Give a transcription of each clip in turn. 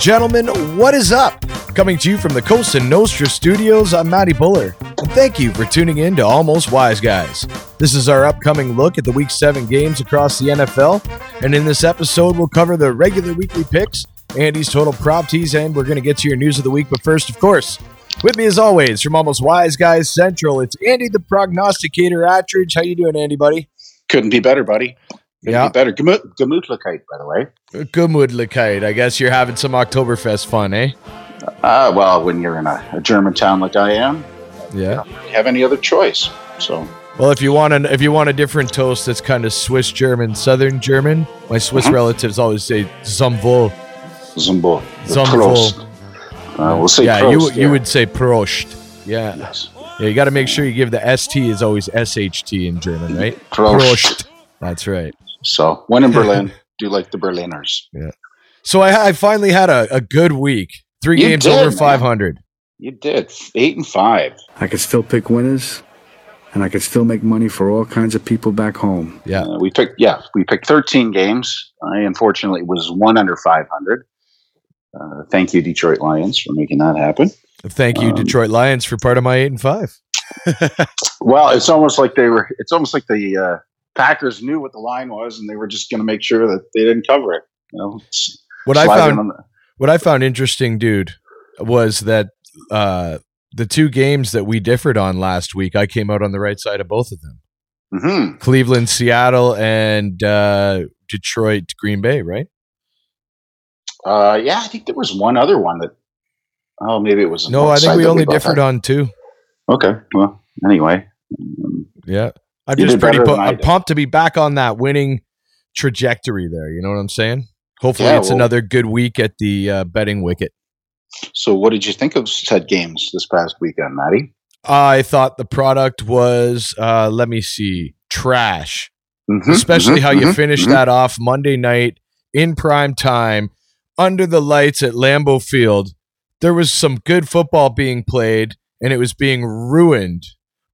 gentlemen, what is up? Coming to you from the Cosa Nostra studios, I'm Matty Buller, and thank you for tuning in to Almost Wise Guys. This is our upcoming look at the Week 7 games across the NFL, and in this episode, we'll cover the regular weekly picks, Andy's total prop tease, and we're going to get to your news of the week. But first, of course, with me as always from Almost Wise Guys Central, it's Andy the prognosticator Attridge. How you doing, Andy, buddy? Couldn't be better, buddy. Yeah. be better. Gemütlichkeit, by the way. Gemütlichkeit. I guess you're having some Oktoberfest fun, eh? Uh, well, when you're in a, a German town like I am, Yeah. you have any other choice. So, Well, if you want an if you want a different toast that's kind of Swiss German, Southern German, my Swiss Mhm. relatives always say Zumvol. Zumbo. Zumbo. Uh, we'll say yeah, Prost, you you would say Prost. Yeah. Yes. Yeah, you got to make sure you give the ST is always SHT in German, right? Prost. That's right. So, when in Berlin, do you like the Berliners. Yeah. So I, I finally had a, a good week. Three You games did, over 500. You did. Eight and five. I could still pick winners, and I could still make money for all kinds of people back home. Yeah. Uh, we picked, yeah, we picked 13 games. I unfortunately was one under 500. Uh, thank you, Detroit Lions, for making that happen. Thank you, Um, Detroit Lions, for part of my eight and five. Well, it's almost like they were. It's almost like the uh, Packers knew what the line was, and they were just going to make sure that they didn't cover it. You know, What I found the- what I found interesting, dude, was that uh, the two games that we differed on last week, I came out on the right side of both of them. Mhm. Cleveland, Seattle, and uh, Detroit, Green Bay, right? Uh, yeah, I think there was one other one that. Oh, maybe it was. No, I think we only differed had. on two. Okay, well, anyway, um, Yeah, I'm You just pretty. pu- I'm pumped to be back on that winning trajectory there. You know what I'm saying? Hopefully, Yeah, it's well- another good week at the uh, betting wicket. so what did you think of said games this past weekend, Matty? I thought the product was, uh, let me see, trash. Mhm, Especially mhm, how you mhm, finished mhm. that off Monday night in prime time under the lights at Lambeau Field. There was some good football being played, and it was being ruined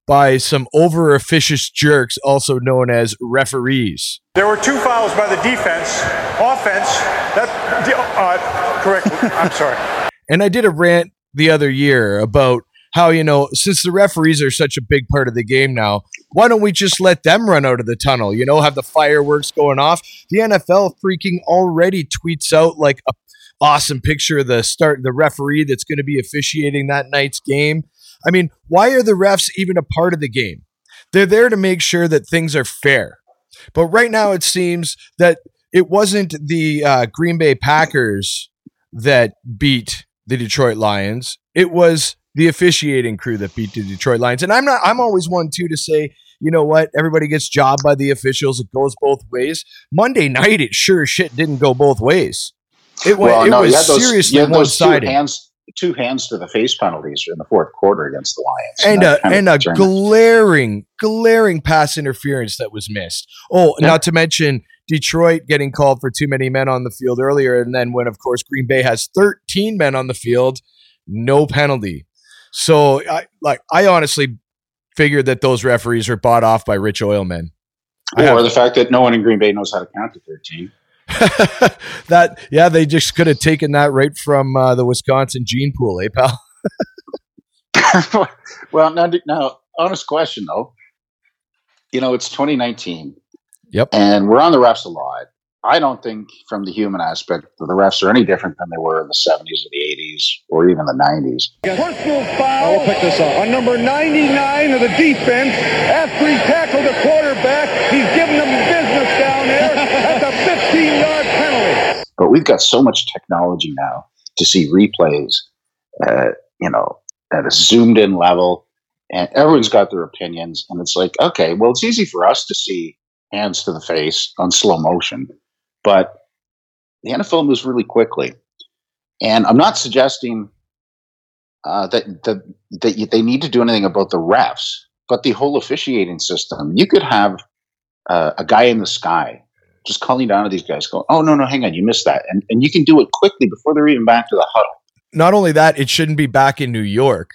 by some over officious jerks, also known as referees. There were two fouls by the defense. Offense, that, uh, correct, I'm sorry. And I did a rant the other year about how, you know, since the referees are such a big part of the game now, why don't we just let them run out of the tunnel? You know, have the fireworks going off. The NFL freaking already tweets out like a awesome picture of the start the referee that's going to be officiating that night's game. I mean, why are the refs even a part of the game? They're there to make sure that things are fair. But right now it seems that it wasn't the uh, Green Bay Packers that beat the Detroit Lions. It was the officiating crew that beat the Detroit Lions. And I'm not I'm always one too to say, you know what, everybody gets jobbed by the officials. It goes both ways. Monday night it sure shit didn't go both ways. It, went, it no, you was those- seriously one sided. Two hands to the face penalties in the fourth quarter against the Lions, And that a and a glaring, glaring pass interference that was missed. Oh, Yeah. not to mention Detroit getting called for too many men on the field earlier, and then when of course Green Bay has 13 men on the field, no penalty. So I like I honestly figured that those referees were bought off by rich oil men. Or the fact that no one in Green Bay knows how to count to thirteen. that yeah, they just could have taken that right from uh, the Wisconsin gene pool, eh, pal? well, now, now, honest question though. You know, it's 2019. Yep. And we're on the refs a lot. I don't think, from the human aspect, that the refs are any different than they were in the 70s or the 80s or even the 90s. Personal foul. I'll pick this up. On number 99 of the defense, after he tackled the quarterback, he's But we've got so much technology now to see replays, uh, you know, at a zoomed in level, and everyone's got their opinions. And it's like, okay, well, it's easy for us to see hands to the face on slow motion, but the NFL moves really quickly. And I'm not suggesting uh, that, that, that they need to do anything about the refs, but the whole officiating system, you could have uh, a guy in the sky just calling down to these guys, going, "Oh no, no, hang on, you missed that," and and you can do it quickly before they're even back to the huddle. not only that, it shouldn't be back in New York.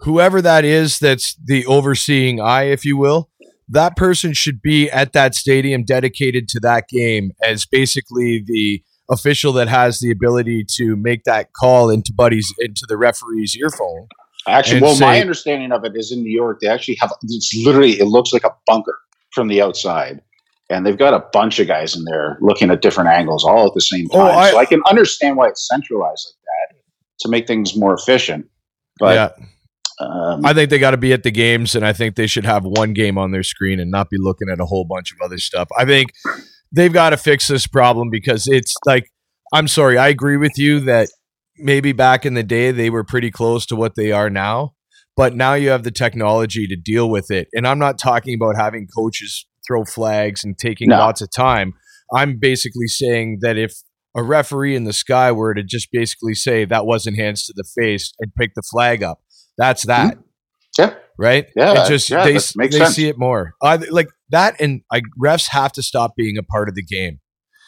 Whoever that is, that's the overseeing eye, if you will, that person should be at that stadium dedicated to that game as basically the official that has the ability to make that call into buddies into the referee's earphone. Actually, well, my understanding of it is in New York, they actually have it's literally it looks like a bunker from the outside. And they've got a bunch of guys in there looking at different angles all at the same Oh, time. I- so I can understand why it's centralized like that to make things more efficient. But yeah, um, I think they got to be at the games, and I think they should have one game on their screen and not be looking at a whole bunch of other stuff. I think they've got to fix this problem because it's like, I'm sorry, I agree with you that maybe back in the day they were pretty close to what they are now, but now you have the technology to deal with it. And I'm not talking about having coaches throw flags and taking No. lots of time. I'm basically saying that if a referee in the sky were to just basically say that wasn't hands to the face and pick the flag up, that's that mm-hmm. yeah, right? Yeah, it just yeah, they they sense. see it more. I like that, and I refs have to stop being a part of the game.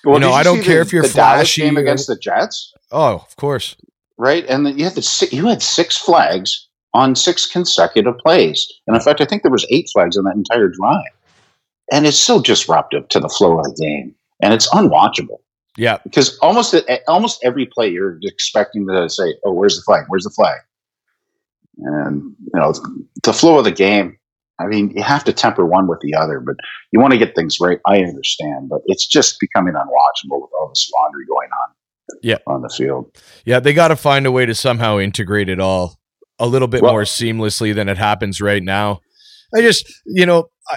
Well, know, did I don't care the- if you're the Dallas flashy game or- against the Jets, Oh, of course. right? And then you had the you had six flags on six consecutive plays, and in fact, I think there was eight flags on that entire drive. And it's so disruptive to the flow of the game, and it's unwatchable Yeah, because almost eh, almost every play you're expecting to say, "Oh, where's the flag? Where's the flag?" And you know the flow of the game. I mean, you have to temper one with the other, but you want to get things right. I understand, but it's just becoming unwatchable with all this laundry going on. Yeah. on the field. yeah. They got to find a way to somehow integrate it all a little bit Well- more seamlessly than it happens right now. I just, you know, I,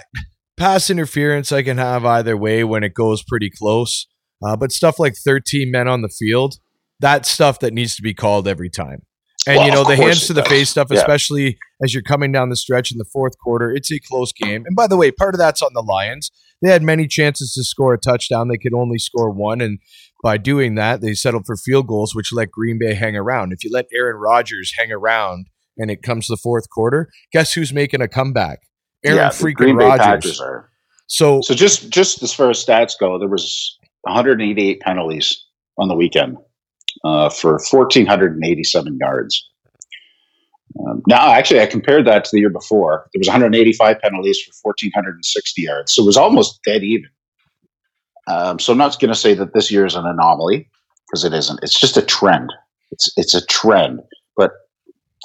pass interference I can have either way when it goes pretty close, uh, but stuff like 13 men on the field, that's stuff that needs to be called every time. And Well, you know the hands to the does. face stuff, Yeah. especially as you're coming down the stretch in the fourth quarter. It's a close game. And by the way, part of that's on the Lions. They had many chances to score a touchdown. They could only score one, and by doing that, they settled for field goals, which let Green Bay hang around. If you let Aaron Rodgers hang around and it comes the fourth quarter, guess who's making a comeback? Aaron yeah, freaking Rodgers. Are. So So just just as far as stats go, there was 188 penalties on the weekend uh, for 1,487 yards. Um, now, actually, I compared that to the year before. There was 185 penalties for 1,460 yards, so it was almost dead even. Um, so I'm not going to say that this year is an anomaly because it isn't. It's just a trend. It's it's a trend. But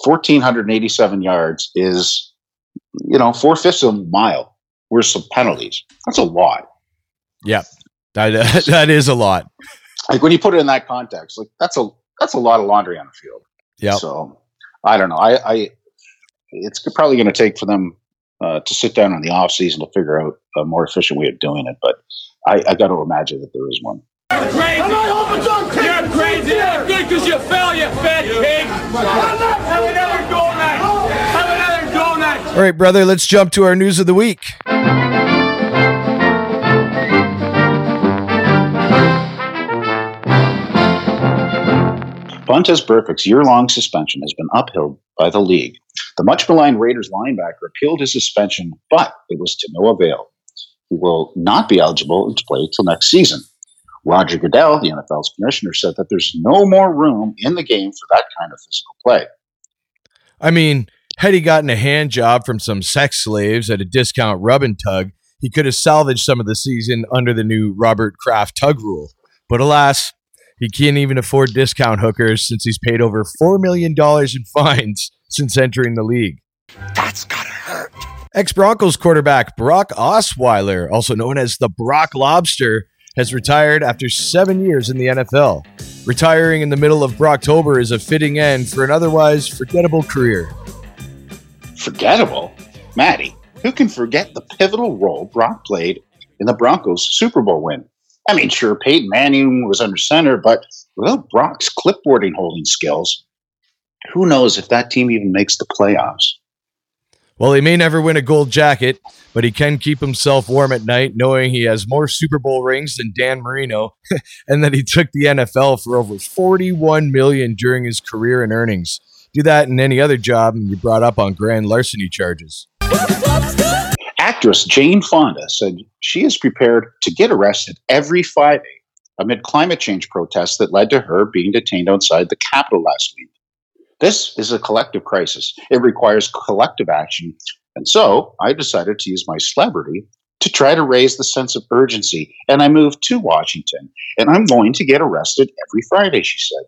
1,487 yards is, you know, four fifths of a mile worth of penalties. That's a lot. Yeah, that that is a lot. Like when you put it in that context, like that's a that's a lot of laundry on the field. Yeah. So I don't know. I, I it's probably going to take for them uh, to sit down in the off season to figure out a more efficient way of doing it. But I, I got to imagine that there is one. crazy. You're crazy. You're good because you fell, you fat pig. Have another go next. Have another go next. All right, brother, let's jump to our news of the week. Vontaze Burfict's year-long suspension has been upheld by the league. The much maligned Raiders linebacker appealed his suspension, but it was to no avail. He will not be eligible to play till next season. Roger Goodell, the NFL's commissioner, said that there's no more room in the game for that kind of physical play. I mean, had he gotten a hand job from some sex slaves at a discount rub and tug, he could have salvaged some of the season under the new Robert Kraft tug rule. But alas, he can't even afford discount hookers since he's paid over $4 million in fines since entering the league. That's gotta hurt. Ex Broncos quarterback Brock Osweiler, also known as the Brock Lobster, has retired after seven years in the NFL. Retiring in the middle of Brocktober is a fitting end for an otherwise forgettable career. Forgettable? Matty, who can forget the pivotal role Brock played in the Broncos' Super Bowl win? I mean, sure, Peyton Manning was under center, but without Brock's clipboarding holding skills, who knows if that team even makes the playoffs? Well, he may never win a gold jacket, but he can keep himself warm at night knowing he has more Super Bowl rings than Dan Marino and that he took the NFL for over 41 million during his career in earnings. Do that in any other job and you're brought up on grand larceny charges. Actress Jane Fonda said she is prepared to get arrested every Friday amid climate change protests that led to her being detained outside the Capitol last week. This is a collective crisis. It requires collective action. And so I decided to use my celebrity to try to raise the sense of urgency. And I moved to Washington, and I'm going to get arrested every Friday, she said.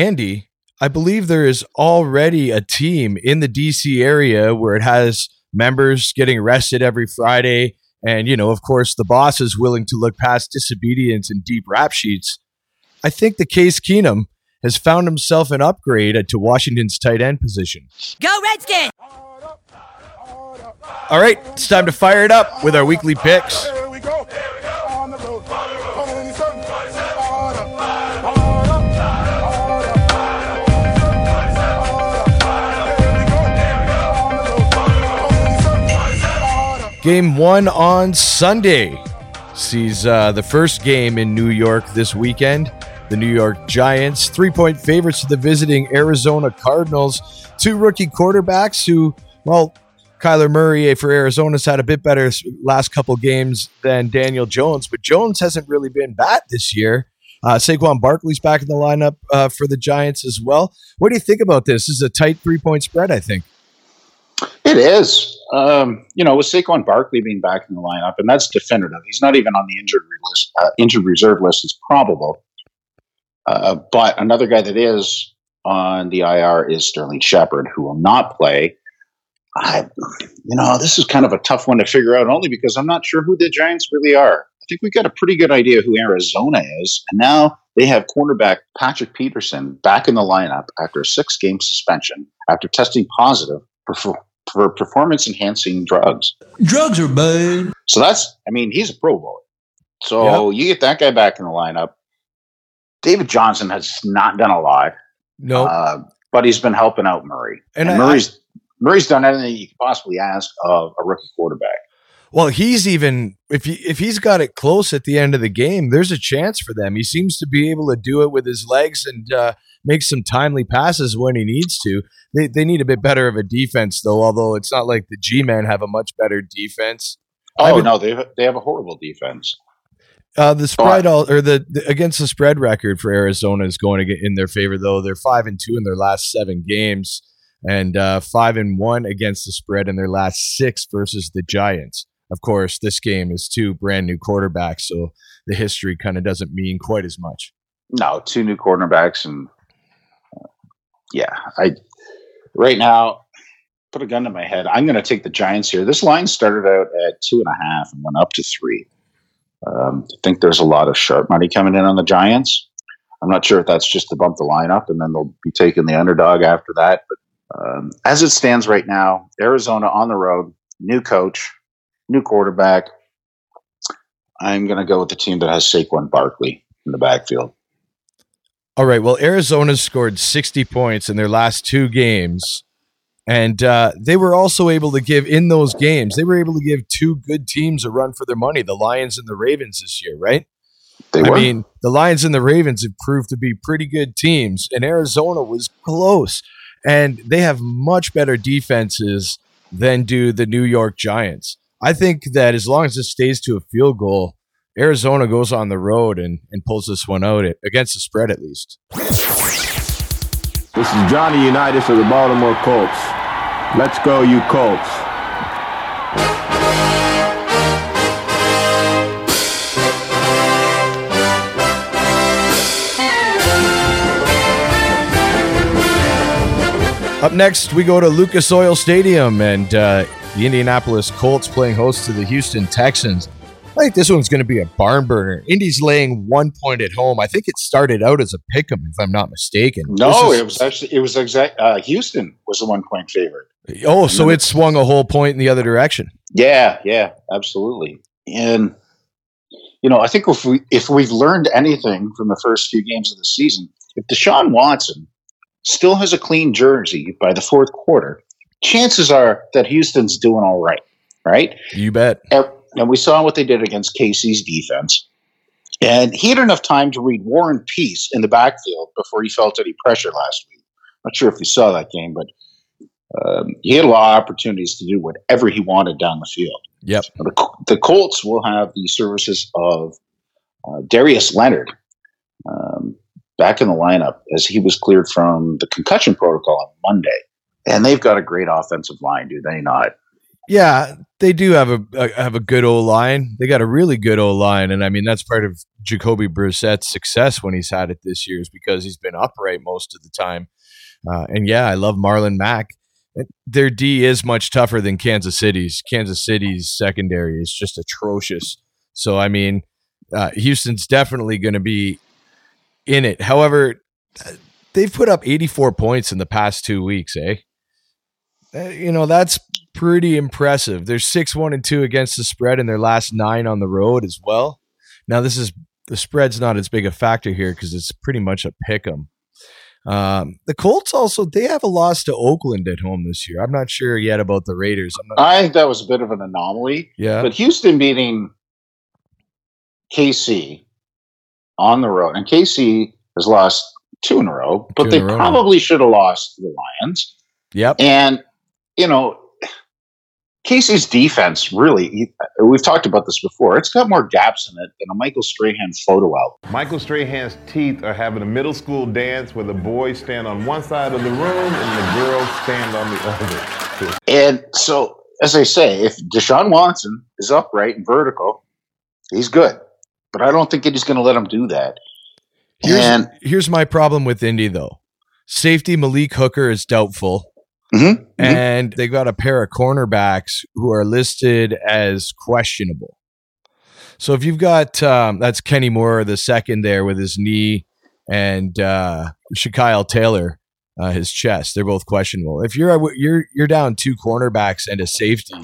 Andy, I believe there is already a team in the DC area where it has members getting arrested every Friday. And, you know, of course, the boss is willing to look past disobedience and deep rap sheets. I think the Case Keenum has found himself an upgrade to Washington's tight end position. Go Redskins! All right, it's time to fire it up with our weekly picks. Here we go. Game one on Sunday sees uh, the first game in New York this weekend. The New York Giants, three point favorites to the visiting Arizona Cardinals. Two rookie quarterbacks who, well, Kyler Murray for Arizona's had a bit better last couple games than Daniel Jones, but Jones hasn't really been bad this year. Uh, Saquon Barkley's back in the lineup uh, for the Giants as well. What do you think about this? This is a tight three point spread, I think. It is. Um, you know, with Saquon Barkley being back in the lineup, and that's definitive. He's not even on the injured list. Uh, injured reserve list It's probable. Uh, but another guy that is on the IR is Sterling Shepard, who will not play. I, you know, this is kind of a tough one to figure out, only because I'm not sure who the Giants really are. I think we've got a pretty good idea who Arizona is, and now they have cornerback Patrick Peterson back in the lineup after a six-game suspension after testing positive for, for performance-enhancing drugs. Drugs are bad. So that's, I mean, he's a Pro Bowler. So you get that guy back in the lineup. David Johnson has not done a lot, No, uh, but he's been helping out Murray. And And, I- Murray's Murray's done everything you could possibly ask of a rookie quarterback. Well, he's even if he if he's got it close at the end of the game, there's a chance for them. He seems to be able to do it with his legs and uh, make some timely passes when he needs to. They they need a bit better of a defense though. Although it's not like the G men have a much better defense. Oh would- no, they have, they have a horrible defense. Uh, the spread all, or the, the against the spread record for Arizona is going to get in their favor though. They're five and two in their last seven games, and uh, five and one against the spread in their last six versus the Giants. Of course, this game is two brand new quarterbacks, so the history kind of doesn't mean quite as much. No, two new quarterbacks, and uh, yeah, I right now put a gun to my head. I'm going to take the Giants here. This line started out at two and a half and went up to three. Um, I think there's a lot of sharp money coming in on the Giants. I'm not sure if that's just to bump the line up, and then they'll be taking the underdog after that. But um, as it stands right now, Arizona on the road, new coach, new quarterback. I'm going to go with the team that has Saquon Barkley in the backfield. All right. Well, Arizona scored 60 points in their last two games. And uh, they were also able to give, in those games, they were able to give two good teams a run for their money the Lions and the Ravens this year, right? They were I were. mean, the Lions and the Ravens have proved to be pretty good teams, and Arizona was close. And they have much better defenses than do the New York Giants. I think that as long as it stays to a field goal, Arizona goes on the road and, and pulls this one out at, against the spread at least. This is Johnny Unitas of the Baltimore Colts. Let's go, you Colts. Up next, we go to Lucas Oil Stadium and uh, the Indianapolis Colts playing host to the Houston Texans. I think this one's going to be a barn burner. Indy's laying one point at home. I think it started out as a pick 'em, if I'm not mistaken. No, is- it was actually it was exact. Uh, Houston was the one point favorite. Oh, so it swung a whole point in the other direction. Yeah, yeah, absolutely. And you know, I think if we if we've learned anything from the first few games of the season, if Deshaun Watson still has a clean jersey by the fourth quarter, chances are that Houston's doing all right. Right? You bet. And and we saw what they did against KC's defense. And he had enough time to read War and Peace in the backfield before he felt any pressure last week. Not sure if you saw that game, but um, he had a lot of opportunities to do whatever he wanted down the field. Yep. The, the Colts will have the services of uh, Darius Leonard um, back in the lineup as he was cleared from the concussion protocol on Monday. And they've got a great offensive line, do they not? Yeah, they do have a, a have a good O line. They got a really good O line, and I mean that's part of Jacoby Brissett's success when he's had it this year is because he's been upright most of the time. Uh, and yeah, I love Marlon Mack. Their D is much tougher than Kansas City's. Kansas City's secondary is just atrocious. So I mean, uh, Houston's definitely going to be in it. However, uh, they've put up 84 points in the past two weeks, eh? Uh, you know that's pretty impressive. They're six one and two against the spread in their last nine on the road as well. Now this is the spread's not as big a factor here because it's pretty much a pick 'em. Um, the Colts also they have a loss to Oakland at home this year. I'm not sure yet about the Raiders. I'm not, I think that was a bit of an anomaly. yeah, But Houston beating KC on the road, and KC has lost two in a row, but they probably should have lost the Lions. yep, And you know, KC's defense really, we've talked about this before, it's got more gaps in it than a Michael Strahan photo album. Michael Strahan's teeth are having a middle school dance where the boys stand on one side of the room and the girls stand on the other. And so, as I say, if Deshaun Watson is upright and vertical, he's good. But I don't think he's going to let him do that. Here's, and here's my problem with Indy though. Safety Malik Hooker is doubtful. Mhm, mhm. and they got a pair of cornerbacks who are listed as questionable. So if you've got um, that's Kenny Moore the second there with his knee and uh, Shaquille Taylor uh, his chest, they're both questionable. If you're you're you're down two cornerbacks and a safety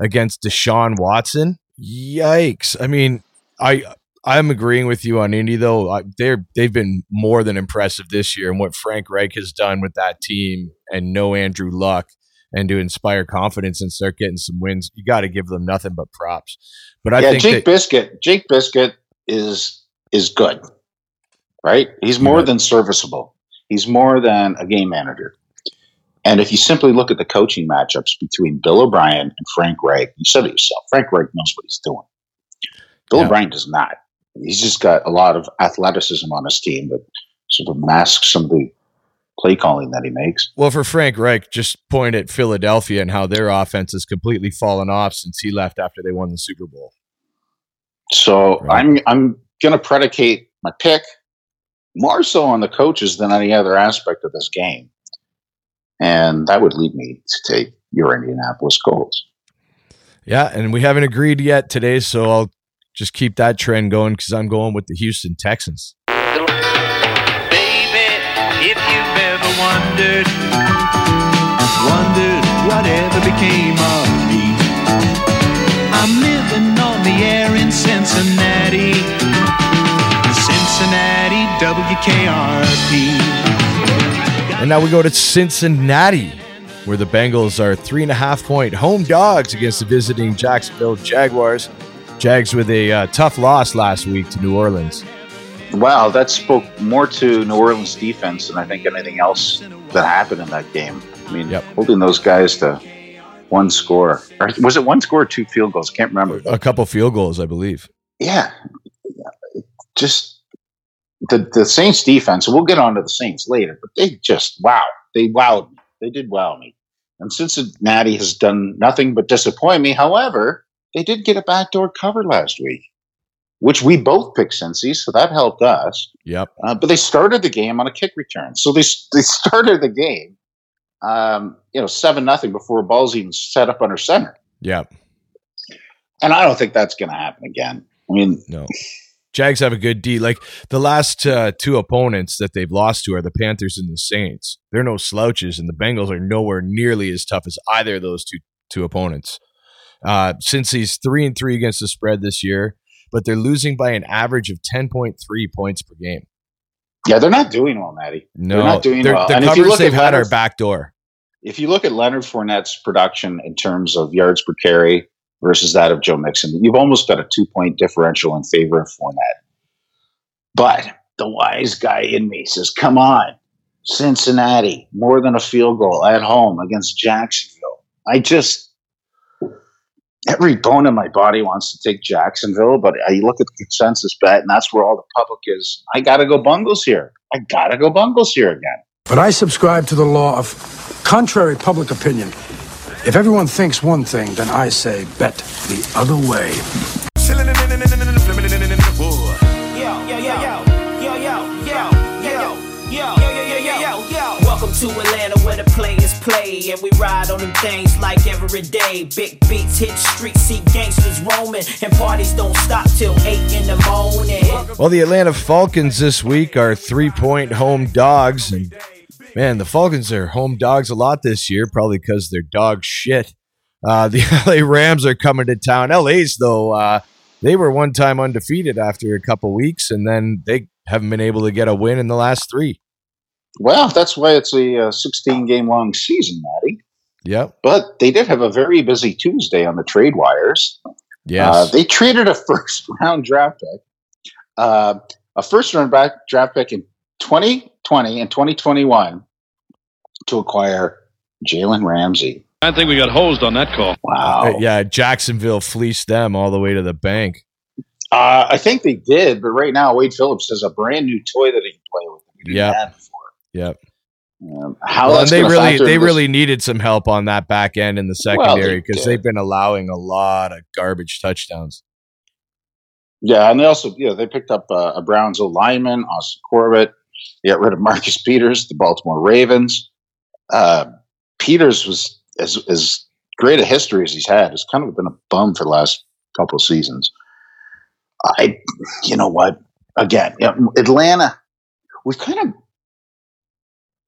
against Deshaun Watson, yikes! I mean, I I'm agreeing with you on Indy though. They're they've been more than impressive this year, and what Frank Reich has done with that team, and no Andrew Luck, and to inspire confidence and start getting some wins, you got to give them nothing but props. But I yeah, think Jake that, Biscuit. Jake Biscuit is is good, right? He's more Yeah. than serviceable. He's more than a game manager. And if you simply look at the coaching matchups between Bill O'Brien and Frank Reich, you said it yourself. Frank Reich knows what he's doing. Bill Yeah. O'Brien does not. He's just got a lot of athleticism on his team that sort of masks some of the play calling that he makes. well for Frank Reich, just point at Philadelphia and how their offense has completely fallen off since he left after they won the Super Bowl. So Right. I'm I'm going to predicate my pick more so on the coaches than any other aspect of this game, and that would lead me to take your Indianapolis Colts. Yeah, and we haven't agreed yet today, so I'll just keep that trend going because I'm going with the Houston Texans. Baby, if you've ever wondered, wondered whatever became of me. I'm living on the air in Cincinnati, Cincinnati, WKRP. And now we go to Cincinnati, where the Bengals are three and a half point home dogs against the visiting Jacksonville Jaguars. Jags with a uh, tough loss last week to New Orleans. Wow, that spoke more to New Orleans defense than I think anything else that happened in that game. I mean, Yep. holding those guys to one score, or was it one score or two field goals? I can't remember. A couple field goals, I believe. yeah, just the the Saints defense. We'll get on to the Saints later, but they just wow, they wowed me. They did wow me. And Cincinnati has done nothing but disappoint me. However, they did get a backdoor cover last week, which we both picked Cincy, so that helped us. Yep. Uh, but they started the game on a kick return, so they they started the game, um, you know, seven nothing before balls even set up under center. Yep. And I don't think that's going to happen again. I mean, No. Jags have a good D. Like the last uh, two opponents that they've lost to are the Panthers and the Saints. They're no slouches, and the Bengals are nowhere nearly as tough as either of those two two opponents. Uh, Cincy's three and three against the spread this year, but they're losing by an average of ten point three points per game. yeah, they're not doing well, Matty. No, They're not doing they're- well. The And if you covers look they've had are Leonard- back door. If you look at Leonard Fournette's production in terms of yards per carry versus that of Joe Mixon, you've almost got a two point differential in favor of Fournette. But the wise guy in me says, come on, Cincinnati, more than a field goal at home against Jacksonville. I just, every bone in my body wants to take Jacksonville, but I look at the consensus bet, and that's where all the public is. I got to go Bungles here. I got to go Bungles here again. But I subscribe to the law of contrary public opinion If everyone thinks one thing, then I say bet the other way. Play and we ride on them things like every day. Big beats hit streets, see gangsters roaming, and parties don't stop till 8 in the morning. Well, the Atlanta Falcons this week are three point home dogs. And man, the Falcons are home dogs a lot this year, probably because they're dog shit. Uh, the LA Rams are coming to town. LA's, though, uh, they were one time undefeated after a couple weeks, and then they haven't been able to get a win in the last three. Well, that's why it's a uh, 16 game long season, Matty. Yep. But they did have a very busy Tuesday on the trade wires. Yes. Uh, they traded a first round draft pick, uh, a first round back draft pick in 2020 and 2021 to acquire Jalen Ramsey. I think we got hosed on that call. Wow. Uh, yeah, Jacksonville fleeced them all the way to the bank. Uh, I think they did, but right now Wade Phillips has a brand new toy that he can play with. He didn't Yep. have. Um, how Well, and they really they this- really needed some help on that back end in the secondary because did. they've been allowing a lot of garbage touchdowns. Yeah, and they also, you know, they picked up uh, a Brownsville lineman, Austin Corbett. They got rid of Marcus Peters, the Baltimore Ravens. Uh, Peters was as as great a history as he's had. Has kind of been a bum for the last couple of seasons. I, you know what? Again, you know, Atlanta. We've kind of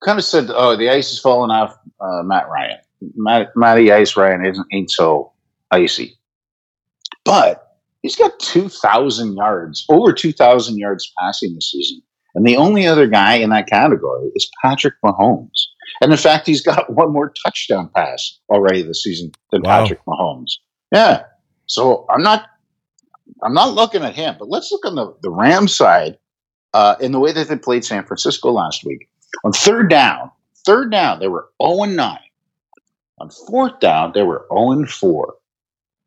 kind of said, oh, the ice is falling off uh, Matt Ryan. Matt, Matty Ice Ryan isn't ain't so icy, but he's got 2,000 yards, over 2,000 yards passing this season. And the only other guy in that category is Patrick Mahomes. And in fact, he's got one more touchdown pass already this season than Wow. Patrick Mahomes. Yeah. So I'm not I'm not looking at him, but let's look on the, the Rams side uh, in the way that they played San Francisco last week. On third down, third down, they were 0 9. On fourth down, they were 0 4.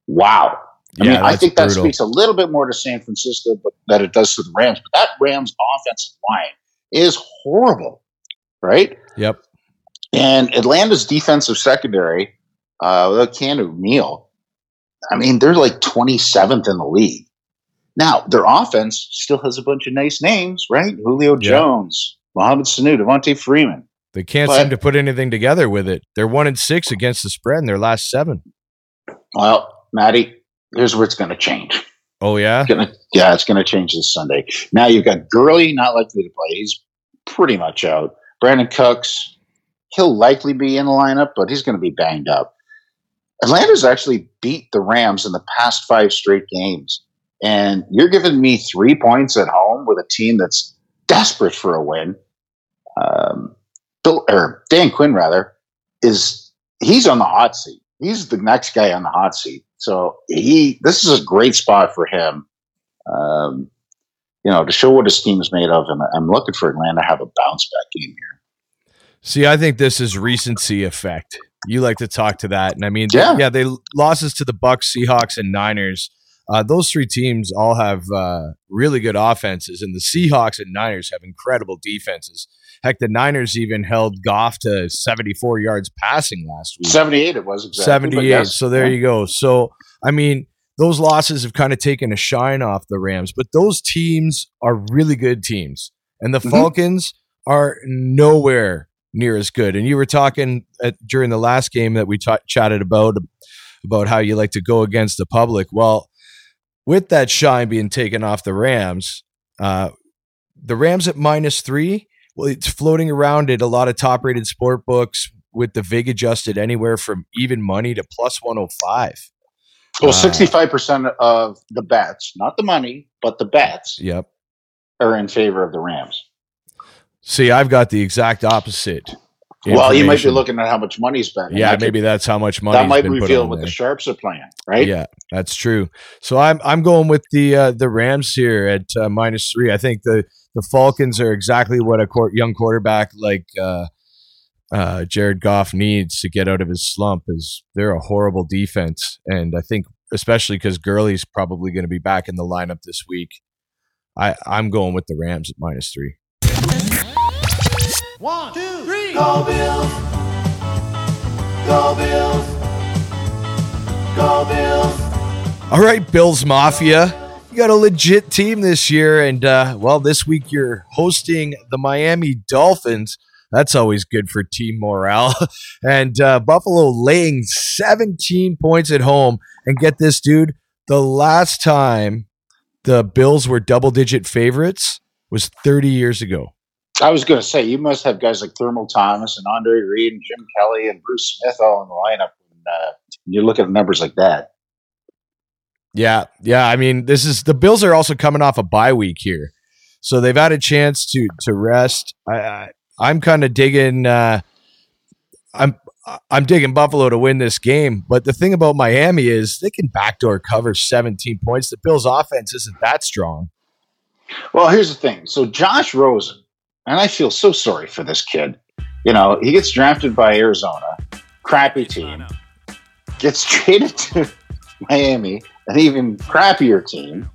Wow. I Yeah, mean, I think that brutal. speaks a little bit more to San Francisco but that it does to the Rams. But that Rams offensive line is horrible, right? Yep. And Atlanta's defensive secondary, uh, without Keanu Neal, I mean, they're like 27th in the league. Now, their offense still has a bunch of nice names, right? Julio Yeah. Jones, Mohamed Sanu, Devonta Freeman. They can't But- seem to put anything together with it. They're one and six against the spread in their last seven. Well, Matty, here's where it's going to change. Oh yeah. It's gonna, yeah, it's going to change this Sunday. Now you've got Gurley not likely to play. He's pretty much out. Brandin Cooks, he'll likely be in the lineup, but he's going to be banged up. Atlanta's actually beat the Rams in the past five straight games. And you're giving me three points at home with a team that's desperate for a win. Um, Bill or Dan Quinn rather is he's on the hot seat. He's the next guy on the hot seat. So he this is a great spot for him. Um, you know, to show what his team is made of, and I'm looking for Atlanta to have a bounce back game here. See, I think this is recency effect. You like to talk to that, and I mean, Yeah. yeah, they losses to the Bucs, Seahawks, and Niners. Uh, those three teams all have uh, really good offenses, and the Seahawks and Niners have incredible defenses. Heck, the Niners even held Goff to 74 yards passing last week. 78 it was exactly. 78. yes, so there yeah. you go. So, I mean, those losses have kind of taken a shine off the Rams, but those teams are really good teams. And the Mhm. Falcons are nowhere near as good. And you were talking at, during the last game that we ta- chatted about about how you like to go against the public. Well, with that shine being taken off the Rams, uh, the Rams at minus three, well, it's floating around at a lot of top rated sport books with the VIG adjusted anywhere from even money to plus 105. Well, Uh, 65% of the bets, not the money, but the bets Yep. are in favor of the Rams. See, I've got the exact opposite. Well, you might be looking at how much money's and Yeah, that could- maybe that's how much money that might reveal what there. the sharps are playing, right? Yeah, that's true. So I'm I'm going with the uh, the Rams here at uh, minus three. I think the the Falcons are exactly what a quar- young quarterback like uh, uh, Jared Goff needs to get out of his slump. Is they're a horrible defense, and I think especially because Gurley's probably going to be back in the lineup this week. I I'm going with the Rams at minus three. One, two, three. Go Bills. Go Bills. Go Bills. All right, Bills Mafia. You got a legit team this year, and uh, well, this week you're hosting the Miami Dolphins. That's always good for team morale. and uh, Buffalo laying 17 points at home. And get this, dude, the last time the Bills were double digit favorites was 30 years ago. I was going to say you must have guys like Thurman Thomas and Andre Reed and Jim Kelly and Bruce Smith all in the lineup. When, uh, you look at numbers like that. Yeah, yeah. I mean, this is the Bills are also coming off a bye week here, so they've had a chance to to rest. I, I I'm kind of digging. Uh, I'm I'm digging Buffalo to win this game, but the thing about Miami is they can backdoor cover 17 points. The Bills' offense isn't that strong. Well, here's the thing. So Josh Rosen, and I feel so sorry for this kid. You know, he gets drafted by Arizona, crappy team, gets traded to Miami, an even crappier team,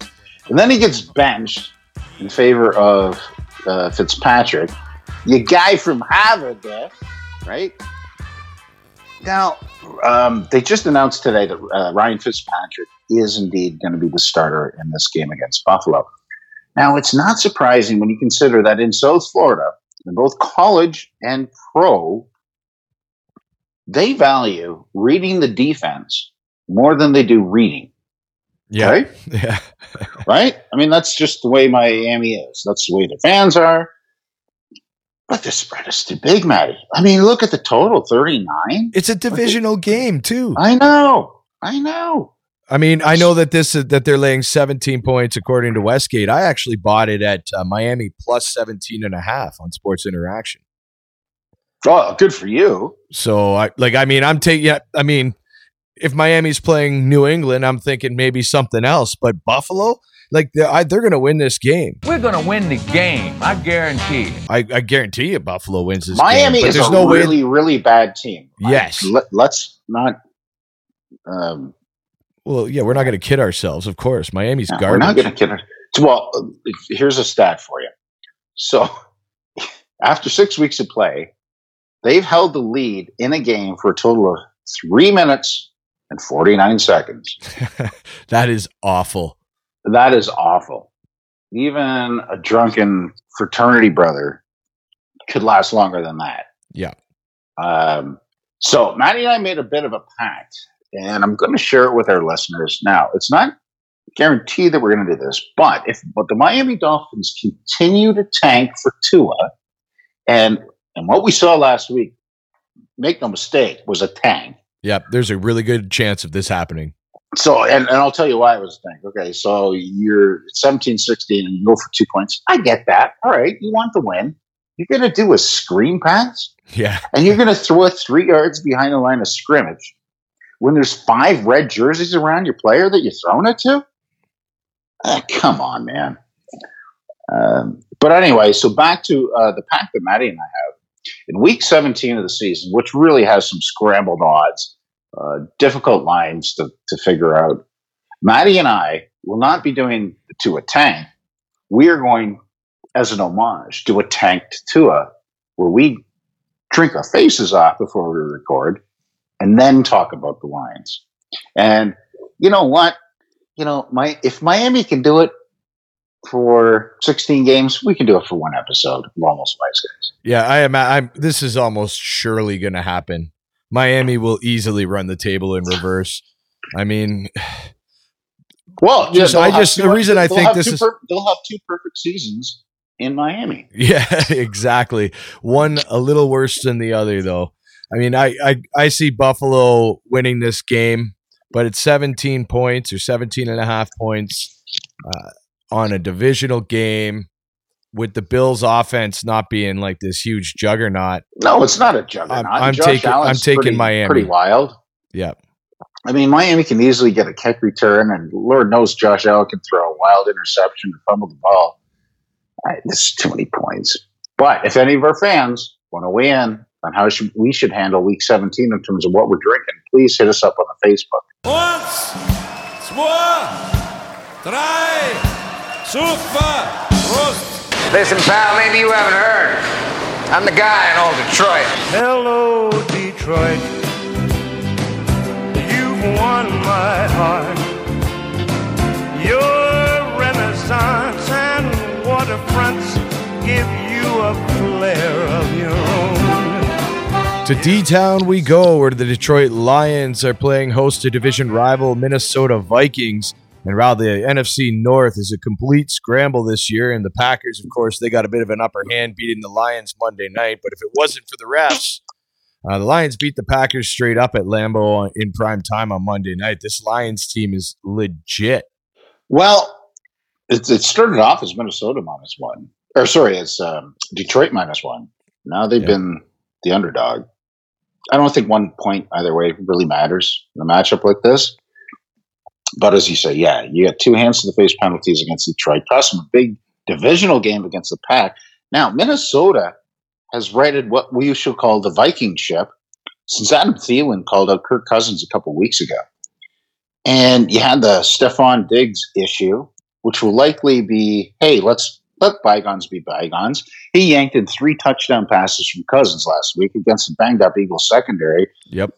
and then he gets benched in favor of uh, Fitzpatrick, the guy from Harvard there, right? Now, um, they just announced today that uh, Ryan Fitzpatrick is indeed going to be the starter in this game against Buffalo. Now, it's not surprising when you consider that in South Florida, in both college and pro, they value reading the defense more than they do reading. Yeah. Right? Yeah. right? I mean, that's just the way Miami is. That's the way the fans are. But the spread is too big, Matty. I mean, look at the total 39. It's a divisional game, too. I know. I know. I mean, I know that this is that they're laying 17 points according to Westgate. I actually bought it at uh, Miami plus 17 and a half on Sports Interaction. Oh, good for you. So I like I mean, I'm taking yeah, I mean, if Miami's playing New England, I'm thinking maybe something else, but Buffalo, like they're, I, they're going to win this game. We're going to win the game. I guarantee. I, I guarantee you Buffalo wins this Miami game. but is there's a no really, way really bad team. Yes. Let, let's not. Um, Well, yeah, we're not going to kid ourselves, of course. Miami's no, we're not going to kid her. Well, here's a stat for you. So, after six weeks of play, they've held the lead in a game for a total of three minutes and 49 seconds. that is awful. That is awful. Even a drunken fraternity brother could last longer than that. Yeah. Um, so Matty and I made a bit of a pact, and I'm going to share it with our listeners. Now, it's not guaranteed that we're going to do this, but if but the Miami Dolphins continue to tank for Tua, and and what we saw last week, make no mistake, was a tank. Yep, there's a really good chance of this happening. So, and, and I'll tell you why it was a tank. Okay, so you're 17 16 and you go for two points. I get that. All right, you want the win. You're going to do a screen pass? Yeah. and you're going to throw it three yards behind the line of scrimmage when there's five red jerseys around your player that you're throwing it to? Ah, come on, man. Um, but anyway, so back to uh, the pack that Matty and I have. In week 17 of the season, which really has some scrambled odds, uh, difficult lines to, to figure out, Matty and I will not be doing to a tank. We are going, as an homage, to a tanked Tua, where we drink our faces off before we record and then talk about the lines. And you know what? You know, my if Miami can do it for 16 games, we can do it for one episode of Almost Wise Guys. Yeah, I am. I'm. This is almost surely going to happen. Miami will easily run the table in reverse. I mean, Well, Just- I just- the reason I think this is- per- they'll have two perfect seasons in Miami. yeah, exactly. One a little worse than the other, though. I mean, I I, I see Buffalo winning this game, but it's 17 points or 17 and a half points uh, on a divisional game with the Bills' offense not being like this huge juggernaut. No, it's not a juggernaut. I'm- I'm taking- I'm taking pretty, Miami. Pretty wild. Yeah. I mean, Miami can easily get a kick return, and Lord knows Josh Allen can throw a wild interception and fumble the ball. All right, this is too many points. But if any of our fans want to weigh in on how should, we should handle Week 17 in terms of what we're drinking, please hit us up on the Facebook. Once, zwei, drei, super, Prost. Listen, pal, maybe you haven't heard. I'm the guy in old Detroit. Hello, Detroit. You've won won my heart. Your renaissance and waterfronts give you a flair of your own. To D Town we go, where the Detroit Lions are playing host to division rival Minnesota Vikings. And while the NFC North is a complete scramble this year, and the Packers, of course, they got a bit of an upper hand beating the Lions Monday night. But if it wasn't for the refs, uh, the Lions beat the Packers straight up at Lambeau in prime time on Monday night. This Lions team is legit. Well, it, it started off as Minnesota minus one, or sorry, it's um, Detroit minus one. Now they've Yeah. been the underdog. I don't think one point either way really matters in a matchup like this. But as you say, yeah, you got two hands to the face penalties against Detroit, plus a big divisional game against the Pack. Now, Minnesota has righted what we should call the Viking ship since Adam Thielen called out Kirk Cousins a couple weeks ago. And you had the Stefon Diggs issue, which will likely be, hey, let's let bygones be bygones. He yanked in three touchdown passes from Cousins last week against a banged up Eagles secondary. Yep.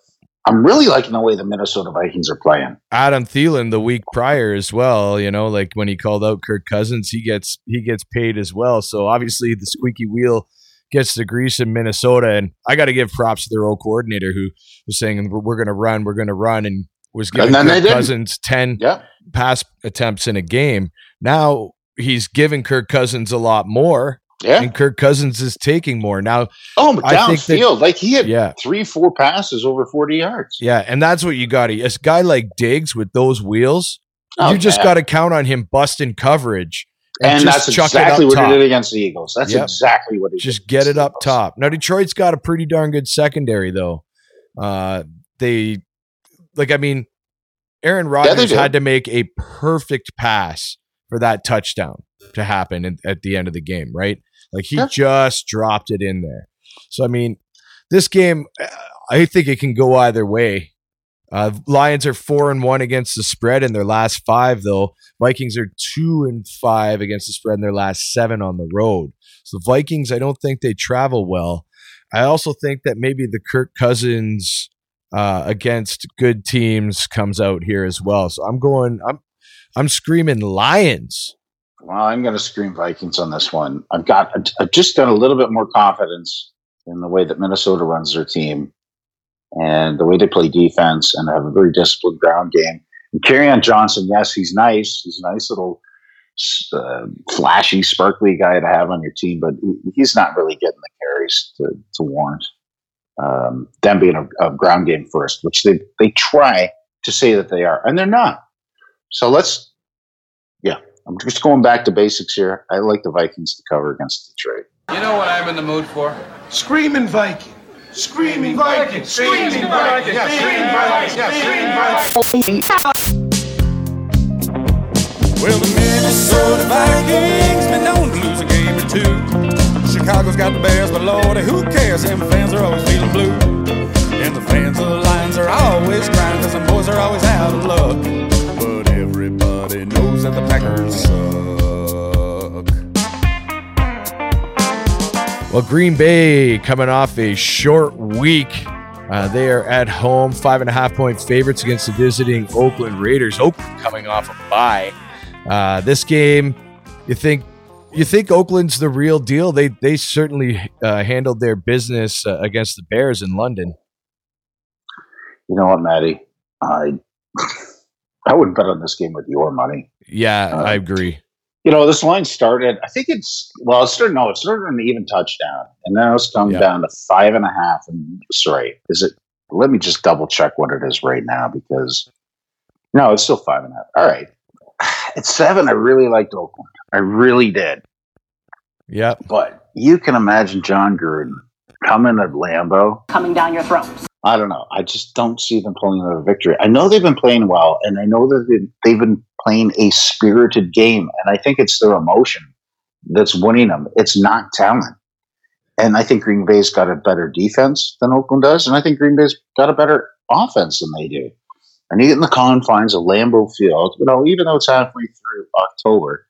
I'm really liking the way the Minnesota Vikings are playing. Adam Thielen the week prior as well. You know, like when he called out Kirk Cousins, he gets he gets paid as well. So obviously the squeaky wheel gets the grease in Minnesota, and I got to give props to their old coordinator who was saying we're, going to run, we're going to run, and was giving then Kirk didn't. Cousins ten Yeah. pass attempts in a game. Now he's giving Kirk Cousins a lot more, Yeah. and Kirk Cousins is taking more now. Oh, that- downfield, like he had Yeah. three, four passes over 40 yards. Yeah, and that's what you got to. A guy like Diggs with those wheels, Oh, you just yeah. got to count on him busting coverage. And just that's exactly what top. he did against the Eagles. That's Yep. exactly what he Just get it up top. Now Detroit's got a pretty darn good secondary though. Uh they like I mean Aaron Rodgers do. had to make a perfect pass for that touchdown to happen in, at the end of the game, right? Like he Yeah. just dropped it in there. So I mean, this game uh, I think it can go either way. Uh, Lions are four and one against the spread in their last five, though. Vikings are two and five against the spread in their last seven on the road. So the Vikings, I don't think they travel well. I also think that maybe the Kirk Cousins uh, against good teams comes out here as well. So I'm going. I'm I'm screaming Lions. Well, I'm going to scream Vikings on this one. I've got, I've just got a little bit more confidence in the way that Minnesota runs their team and the way they play defense and have a very disciplined ground game. Kerryon Johnson, yes, he's nice. He's a nice little uh, flashy, sparkly guy to have on your team, but he's not really getting the carries to, to warrant um, them being a, a ground game first, which they, they try to say that they are, and they're not. So let's, yeah, I'm just going back to basics here. I like the Vikings to cover against Detroit. You know what I'm in the mood for? Screaming Viking. Screaming Viking. Screaming Viking. Yeah, screaming Viking. Yeah, screaming Viking. Well, the Minnesota Vikings been known to lose a game or two. Chicago's got the Bears, but lordy, who cares? Them fans are always feeling blue. And the fans of the Lions are always crying because them boys are always out of luck. But everybody knows that the Packers suck. Well, Green Bay coming off a short week. Uh, they are at home, five and a half point favorites against the visiting Oakland Raiders. Oakland coming off a bye. Uh, this game, you think you think Oakland's the real deal? They they certainly uh, handled their business uh, against the Bears in London. You know what, Matty? I I would bet on this game with your money. Yeah, Uh, I agree. You know, this line started. I think it's well, it started. No, it started on an even touchdown, and now it's come Yeah. down to five and a half. And sorry, is it? Let me just double check what it is right now because no, it's still five and a half. All right, at seven, I really liked Oakland. I really did. Yeah. But you can imagine Jon Gruden coming at Lambeau. coming down your throat. I don't know. I just don't see them pulling out a victory. I know they've been playing well, and I know that they- they've been playing a spirited game, and I think it's their emotion that's winning them. It's not talent. And I think Green Bay's got a better defense than Oakland does, and I think Green Bay's got a better offense than they do. And in the confines of Lambeau Field, you know, even though it's halfway through October,